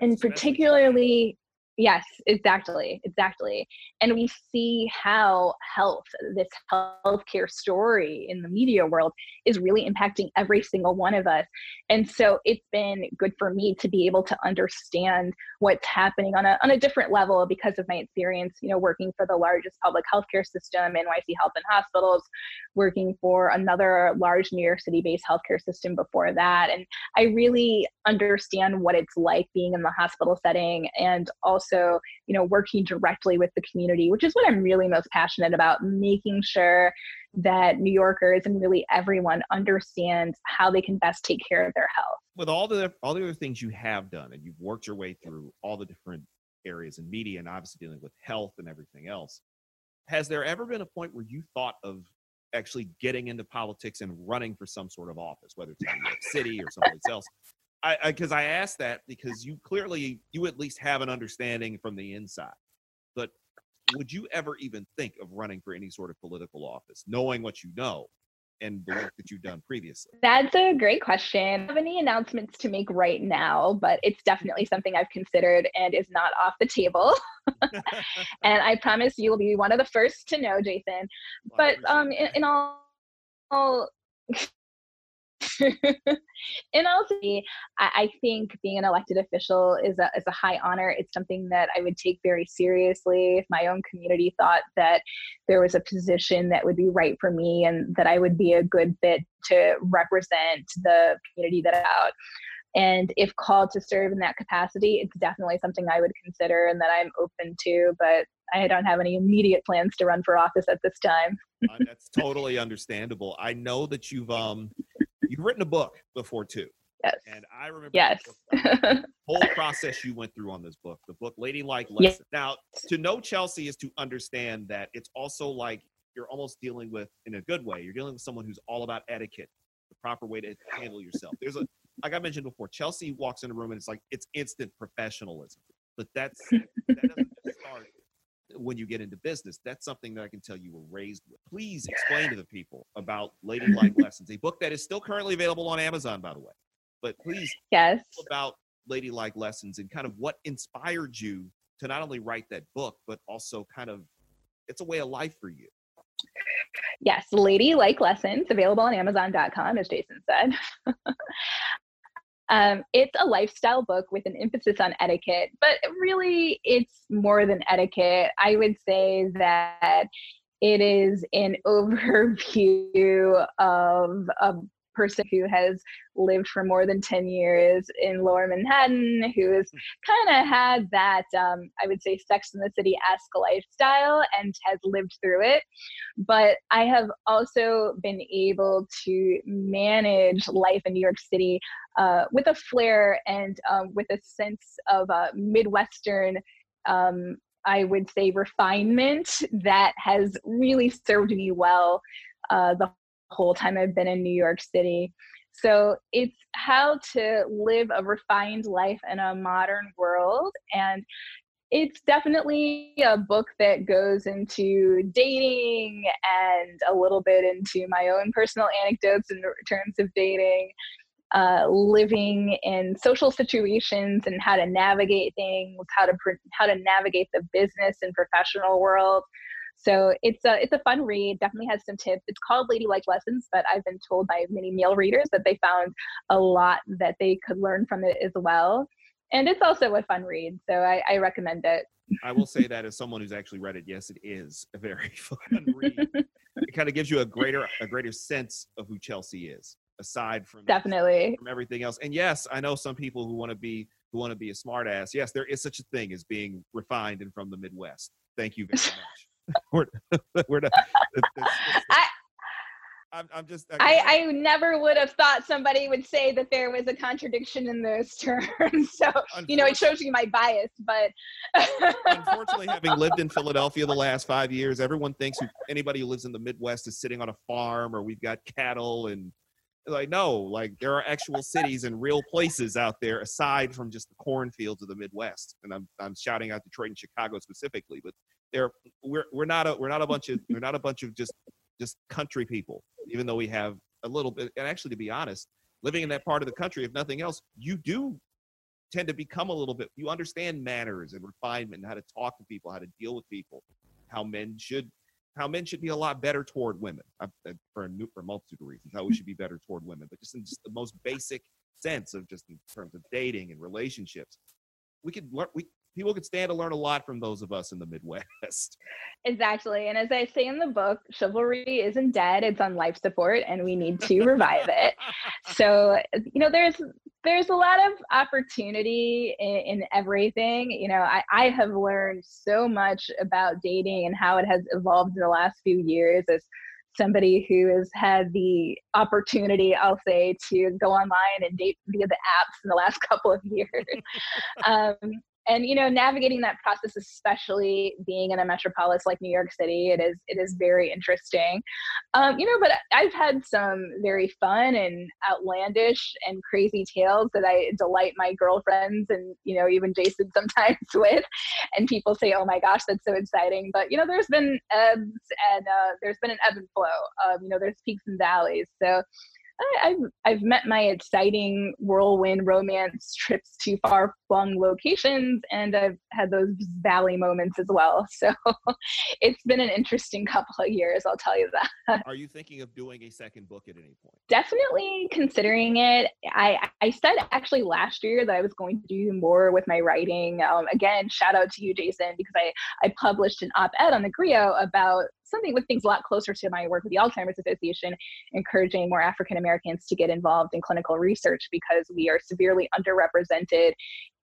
And particularly, yes, exactly, exactly. And we see how health, this healthcare story in the media world, is really impacting every single one of us. And so it's been good for me to be able to understand what's happening on a, on a different level because of my experience, you know, working for the largest public healthcare system, NYC Health and Hospitals, working for another large New York City based healthcare system before that. And I really understand what it's like being in the hospital setting and also, you know, working directly with the community, which is what I'm really most passionate about, making sure that New Yorkers and really everyone understands how they can best take care of their health. with all the all the other things you have done and you've worked your way through all the different areas in media and obviously dealing with health and everything else has there ever been a point where you thought of actually getting into politics and running for some sort of office whether it's in new york city or someplace else i because I, asked that because you clearly you at least have an understanding from the inside but would you ever even think of running for any sort of political office knowing what you know and the work that you've done previously That's a great question. I don't have any announcements to make right now, but it's definitely something I've considered and is not off the table. [laughs] and I promise you will be one of the first to know, Jason. Well, But um, in, in all, all [laughs] honesty, I, I think being an elected official is a is a high honor. It's something that I would take very seriously. If my own community thought that there was a position that would be right for me and that I would be a good fit to represent the community that I'm out. And if called to serve in that capacity, it's definitely something I would consider and that I'm open to. But I don't have any immediate plans to run for office at this time. Uh, that's totally understandable. I know that you've um you've written a book before too, Yes. And I remember yes. the [laughs] whole process you went through on this book, the book Ladylike Lesson. Yes. Now, to know Chelsea is to understand that it's also like you're almost dealing with, in a good way, you're dealing with someone who's all about etiquette, the proper way to handle yourself. There's a, like I mentioned before, Chelsea walks in a room and it's like it's instant professionalism. But that's that doesn't start when you get into business. That's something that I can tell you were raised with. Please explain to the people about Lady Ladylike [laughs] Lessons, a book that is still currently available on Amazon, by the way. But please yes. about Lady Ladylike Lessons and kind of what inspired you to not only write that book, but also kind of it's a way of life for you. Yes, Ladylike Lessons, available on Amazon.com, as Jason said. [laughs] um, it's a lifestyle book with an emphasis on etiquette, but really it's more than etiquette. I would say that it is an [laughs] overview of a person who has lived for more than 10 years in lower Manhattan, who has kind of had that, um, I would say, Sex in the City esque lifestyle and has lived through it. But I have also been able to manage life in New York City uh, with a flair and um, with a sense of uh, Midwestern. Um, I would say refinement that has really served me well uh, the whole time I've been in New York City. So it's how to live a refined life in a modern world. And it's definitely a book that goes into dating and a little bit into my own personal anecdotes in terms of dating, uh, living in social situations and how to navigate things, how to how to navigate the business and professional world. So it's a it's a fun read. Definitely has some tips. It's called Ladylike Lessons, but I've been told by many male readers that they found a lot that they could learn from it as well. And it's also a fun read, so I, I recommend it. I will say that as someone who's actually read it, yes, it is a very [laughs] fun read. it kind of gives you a greater a greater sense of who Chelsea is, aside from definitely from everything else. And yes, I know some people who want to be who want to be a smartass. Yes, there is such a thing as being refined and from the Midwest. Thank you very [laughs] much. [laughs] we're, [laughs] we're not, it's, it's, it's, I, I'm, I'm just. I, I never would have thought somebody would say that there was a contradiction in those [laughs] terms. So you know, it shows you my bias. But unfortunately, having lived in Philadelphia the last five years, everyone thinks who, anybody who lives in the Midwest is sitting on a farm or we've got cattle and like no, like there are actual cities and real places out there aside from just the cornfields of the Midwest. And I'm I'm shouting out Detroit and Chicago specifically, but there we're we're not a we're not a bunch of we're not a bunch of just just country people, even though we have a little bit. And actually, to be honest, living in that part of the country, if nothing else, you do tend to become a little bit. You understand manners and refinement, and how to talk to people, how to deal with people, how men should how men should be a lot better toward women uh, for a, for a multitude of reasons. How we should be better toward women, but just in just the most basic sense of just in terms of dating and relationships, we could learn. We people could stand to learn a lot from those of us in the Midwest. [laughs] Exactly. And as I say in the book, chivalry isn't dead, it's on life support and we need to revive it. So, you know, there's there's a lot of opportunity in, in everything. You know, I, I have learned so much about dating and how it has evolved in the last few years as somebody who has had the opportunity, I'll say, to go online and date via the apps in the last [laughs] couple of years. um, and you know navigating that process especially being in a metropolis like new york city it is it is very interesting. Um, you know but i've had some very fun and outlandish and crazy tales that i delight my girlfriends and you know even jason [laughs] sometimes with. And people say oh my gosh that's so exciting. But you know there's been ebbs and uh, there's been an ebb and flow um, you know there's peaks and valleys. So I, have I've met my exciting whirlwind romance trips to far flung locations, and I've had those valley moments as well. [laughs] So it's been an interesting couple of years, I'll tell you that. Are you thinking of doing a second book at any point? Definitely considering it. I I said actually last year that I was going to do more with my writing. Um, again, shout out to you, Jason, because I I published an op-ed on the Grio about something with things a lot closer to my work with the Alzheimer's Association, encouraging more African Americans to get involved in clinical research because we are severely underrepresented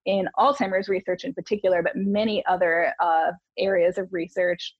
in Alzheimer's research in particular, but many other uh, areas of research.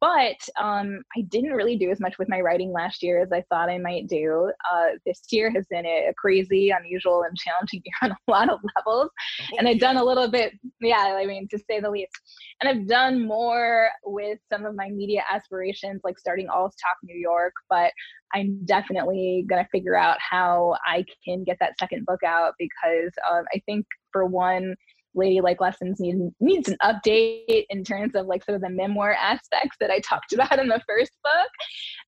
But um, I didn't really do as much with my writing last year as I thought I might do. Uh, this year has been a, crazy, unusual, and challenging [laughs] year on a lot of levels. Oh, and I've done a little bit, yeah, I mean, to say the least. And I've done more with some of my media aspirations, like starting Alz Talk New York. But I'm definitely going to figure out how I can get that second book out because um, I think, for one, ladylike lessons need, needs an update in terms of like sort of the memoir aspects that I [laughs] talked about in the first book.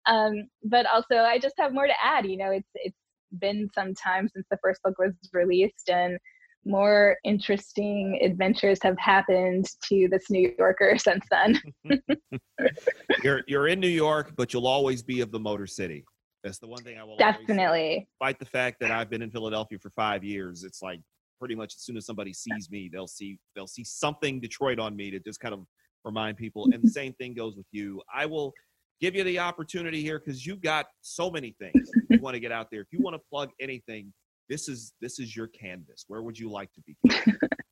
Um, but also, I just have more to add. You know, it's it's been some time since the first book was released, and more interesting adventures have happened to this New Yorker [laughs] since then. [laughs] you're you're in New York, but you'll always be of the Motor City. That's the one thing I will definitely. Despite the fact that I've been in Philadelphia for five years, it's like pretty much as soon as somebody sees me, they'll see they'll see something Detroit on me to just kind of remind people. And the [laughs] same thing goes with you. I will give you the opportunity here because you've got so many things you want to get out there. If you want to plug anything, this is this is your canvas. Where would you like to be? [laughs]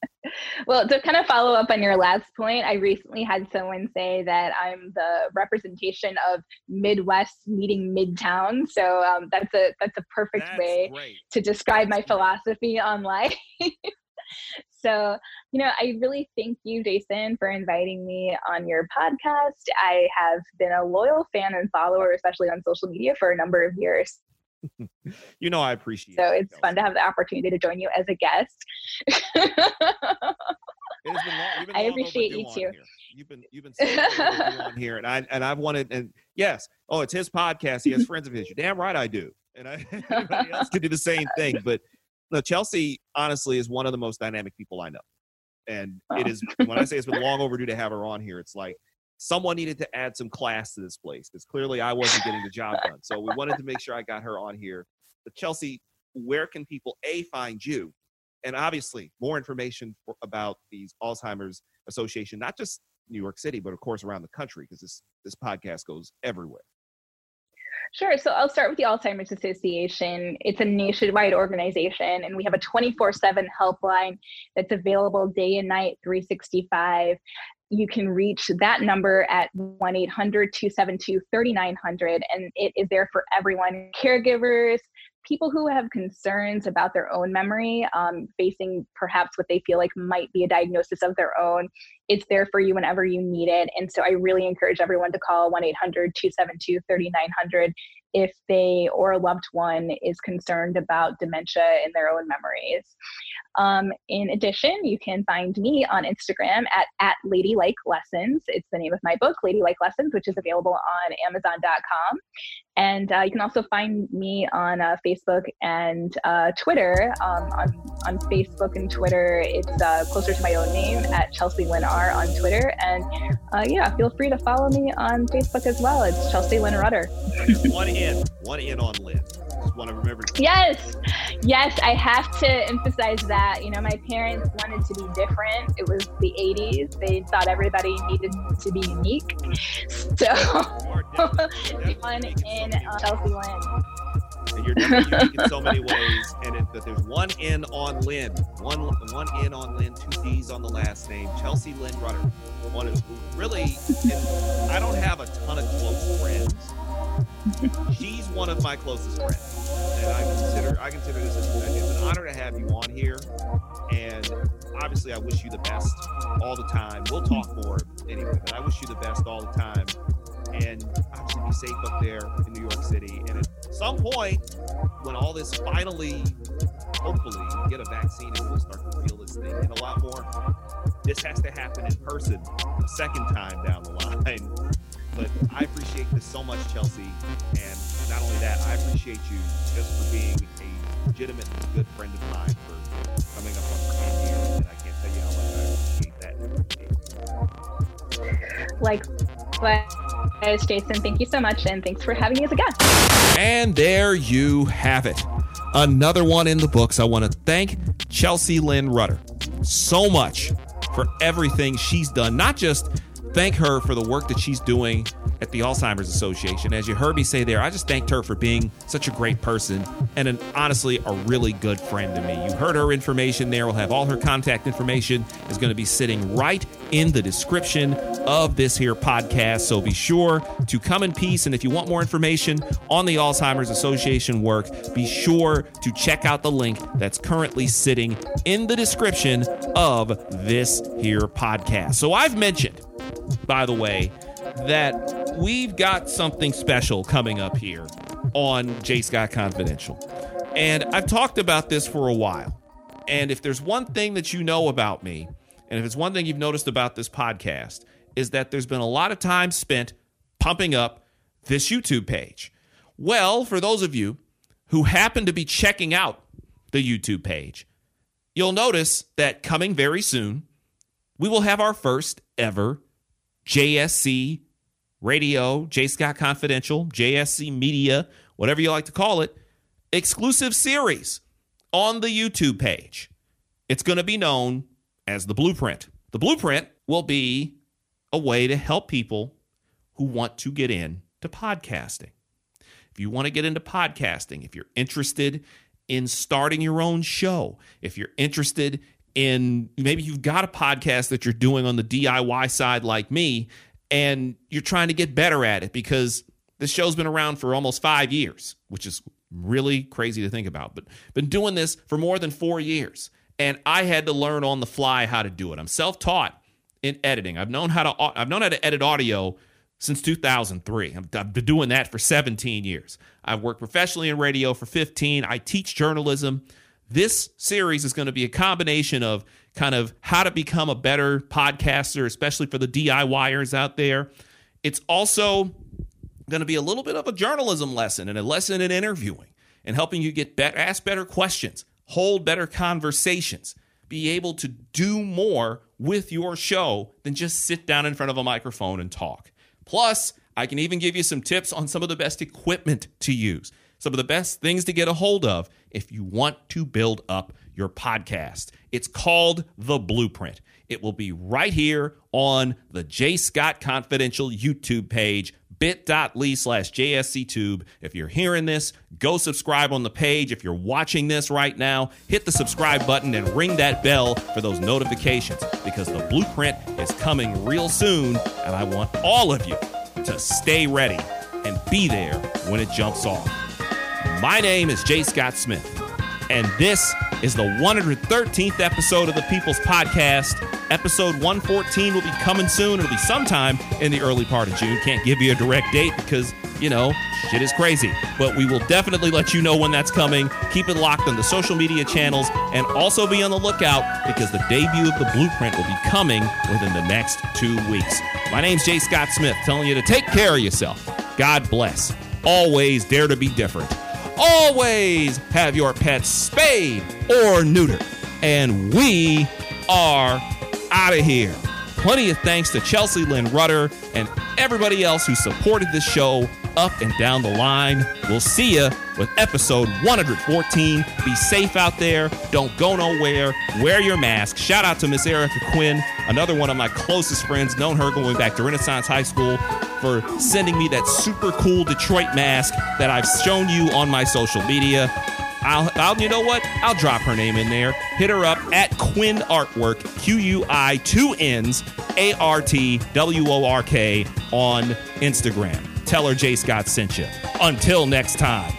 well, to kind of follow up on your last point, I recently had someone say that I'm the representation of Midwest meeting Midtown. So um, that's a that's a perfect that's way great. to describe that's my philosophy on life. [laughs] so, you know, I really thank you, Jason, for inviting me on your podcast. I have been a loyal fan and follower, especially on social media, for a number of years. [laughs] you know, I appreciate. So it's fun to have the opportunity to join you as a guest. it has been long. [laughs] I appreciate you too. Here. You've been you've been on [laughs] here, and I and I've wanted and yes, oh, it's his podcast. He has friends of his. You're damn right, I do, and I everybody else can do the same thing. But no, Chelsea honestly is one of the most dynamic people I know, and it is when I say it's been long overdue to have her on here. It's like someone needed to add some class to this place because clearly I wasn't getting the job done. So we wanted to make sure I got her on here. But Chelsea, where can people a find you, and obviously more information for, about these Alzheimer's Association, not just New York City, but of course around the country because this this podcast goes everywhere. Sure. So I'll start with the Alzheimer's Association. It's a nationwide organization, and we have a 24 7 helpline that's available day and night, 365 you can reach that number at 1 800 272 3900, and it is there for everyone caregivers, people who have concerns about their own memory, um, facing perhaps what they feel like might be a diagnosis of their own. It's there for you whenever you need it. And so I really encourage everyone to call 1 800 272 3900 if they or a loved one is concerned about dementia in their own memories. Um, in addition, you can find me on Instagram at, at Ladylike Lessons. It's the name of my book, Ladylike Lessons, which is available on Amazon.com. And uh, you can also find me on uh, Facebook and uh, Twitter. Um, on, on Facebook and Twitter, it's uh, closer to my own name at Chelsea Lynn on Twitter. And uh, yeah, feel free to follow me on Facebook as well. It's Chelsea Lynn Rutter. One in, one in on Lynn. Just want to remember. Yes, yes, I have to emphasize that. You know, my parents wanted to be different. It was the 80s. They thought everybody needed to be unique. So, [laughs] one in on Chelsea Lynn. And you're definitely unique in so many ways. And it, that there's one in on Lynn, one one in on Lynn, two D's on the last name. Chelsea Lynn Rutter. One is really. I don't have a ton of close friends. She's one of my closest friends, and I consider I consider this as, an honor to have you on here. And obviously, I wish you the best all the time. We'll talk more anyway, but I wish you the best all the time. And obviously, be safe up there in New York City. And at some point, when all this finally, hopefully, get a vaccine and we'll start to feel this thing and a lot more. This has to happen in person a second time down the line. But I appreciate this so much, Chelsea. And not only that, I appreciate you just for being a legitimate good friend of mine for coming up on 10 years. And I can't tell you how much I appreciate that. Like, but Jason, thank you so much. And thanks for having me as a guest. And there you have it. Another one in the books. I want to thank Chelsea Lynn Rutter so much for everything she's done, not just thank her for the work that she's doing at the Alzheimer's Association. As you heard me say there, I just thanked her for being such a great person and an honestly a really good friend to me. You heard her information there. We'll have all her contact information is going to be sitting right in the description of this here podcast. So be sure to come in peace. And if you want more information on the Alzheimer's Association work, be sure to check out the link that's currently sitting in the description of this here podcast. So I've mentioned, by the way, that we've got something special coming up here on J. Scott Confidential. And I've talked about this for a while. And if there's one thing that you know about me, and if it's one thing you've noticed about this podcast, is that there's been a lot of time spent pumping up this YouTube page. Well, for those of you who happen to be checking out the YouTube page, you'll notice that coming very soon, we will have our first ever JSC radio, J. Scott Confidential, JSC Media, whatever you like to call it, exclusive series on the YouTube page. It's going to be known as the Blueprint. The Blueprint will be a way to help people who want to get into podcasting. If you want to get into podcasting, if you're interested in starting your own show, if you're interested in maybe you've got a podcast that you're doing on the DIY side like me, and you're trying to get better at it because this show's been around for almost five years, which is really crazy to think about. But been doing this for more than four years, and I had to learn on the fly how to do it. I'm self-taught in editing. I've known how to I've known how to edit audio since 2003. I've been doing that for 17 years. I've worked professionally in radio for 15. I teach journalism. This series is going to be a combination of kind of how to become a better podcaster, especially for the DIYers out there. It's also going to be a little bit of a journalism lesson and a lesson in interviewing and helping you get better, ask better questions, hold better conversations, be able to do more with your show than just sit down in front of a microphone and talk. Plus, I can even give you some tips on some of the best equipment to use, some of the best things to get a hold of if you want to build up your podcast. It's called The Blueprint. It will be right here on the J. Scott Confidential YouTube page, bit.ly slash JSCTube. If you're hearing this, go subscribe on the page. If you're watching this right now, hit the subscribe button and ring that bell for those notifications because the blueprint is coming real soon, and I want all of you to stay ready and be there when it jumps off. My name is J. Scott Smith, and this is the 113th episode of the People's Podcast. Episode 114 will be coming soon. It'll be sometime in the early part of June. Can't give you a direct date because, you know, shit is crazy. But we will definitely let you know when that's coming. Keep it locked on the social media channels and also be on the lookout because the debut of the blueprint will be coming within the next two weeks. My name's J. Scott Smith, telling you to take care of yourself. God bless. Always dare to be different. Always have your pets spayed or neutered. And we are out of here. Plenty of thanks to Chelsea Lynn Rutter and everybody else who supported this show up and down the line. We'll see you with episode 114. Be safe out there. Don't go nowhere. Wear your mask. Shout out to Miss Erica Quinn, another one of my closest friends, known her going back to Renaissance High School, for sending me that super cool Detroit mask that I've shown you on my social media. I'll, I'll, you know what? I'll drop her name in there. Hit her up at Quinn Artwork, Q U I, two N's, A R T W O R K on Instagram. Tell her J. Scott sent you. Until next time,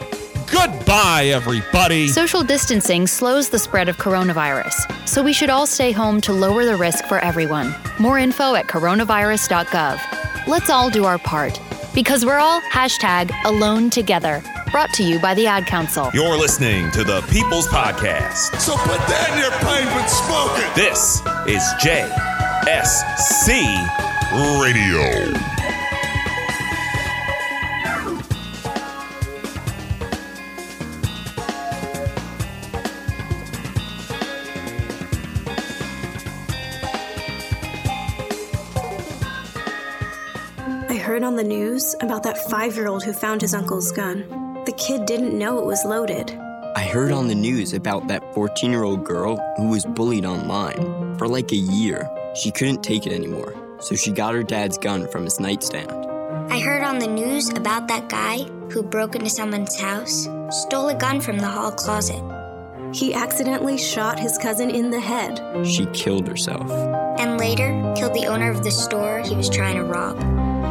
goodbye, everybody. Social distancing slows the spread of coronavirus, so we should all stay home to lower the risk for everyone. More info at coronavirus.gov. Let's all do our part because we're all hashtag alone together. Brought to you by the Ad Council. You're listening to the People's Podcast. So put that in your pipe and smoke it. This is JSC Radio. On the news about that five year old who found his uncle's gun. The kid didn't know it was loaded. I heard on the news about that 14 year old girl who was bullied online for like a year. She couldn't take it anymore. so she got her dad's gun from his nightstand. I heard on the news about that guy who broke into someone's house, stole a gun from the hall closet. He accidentally shot his cousin in the head. She killed herself. And later, killed the owner of the store he was trying to rob.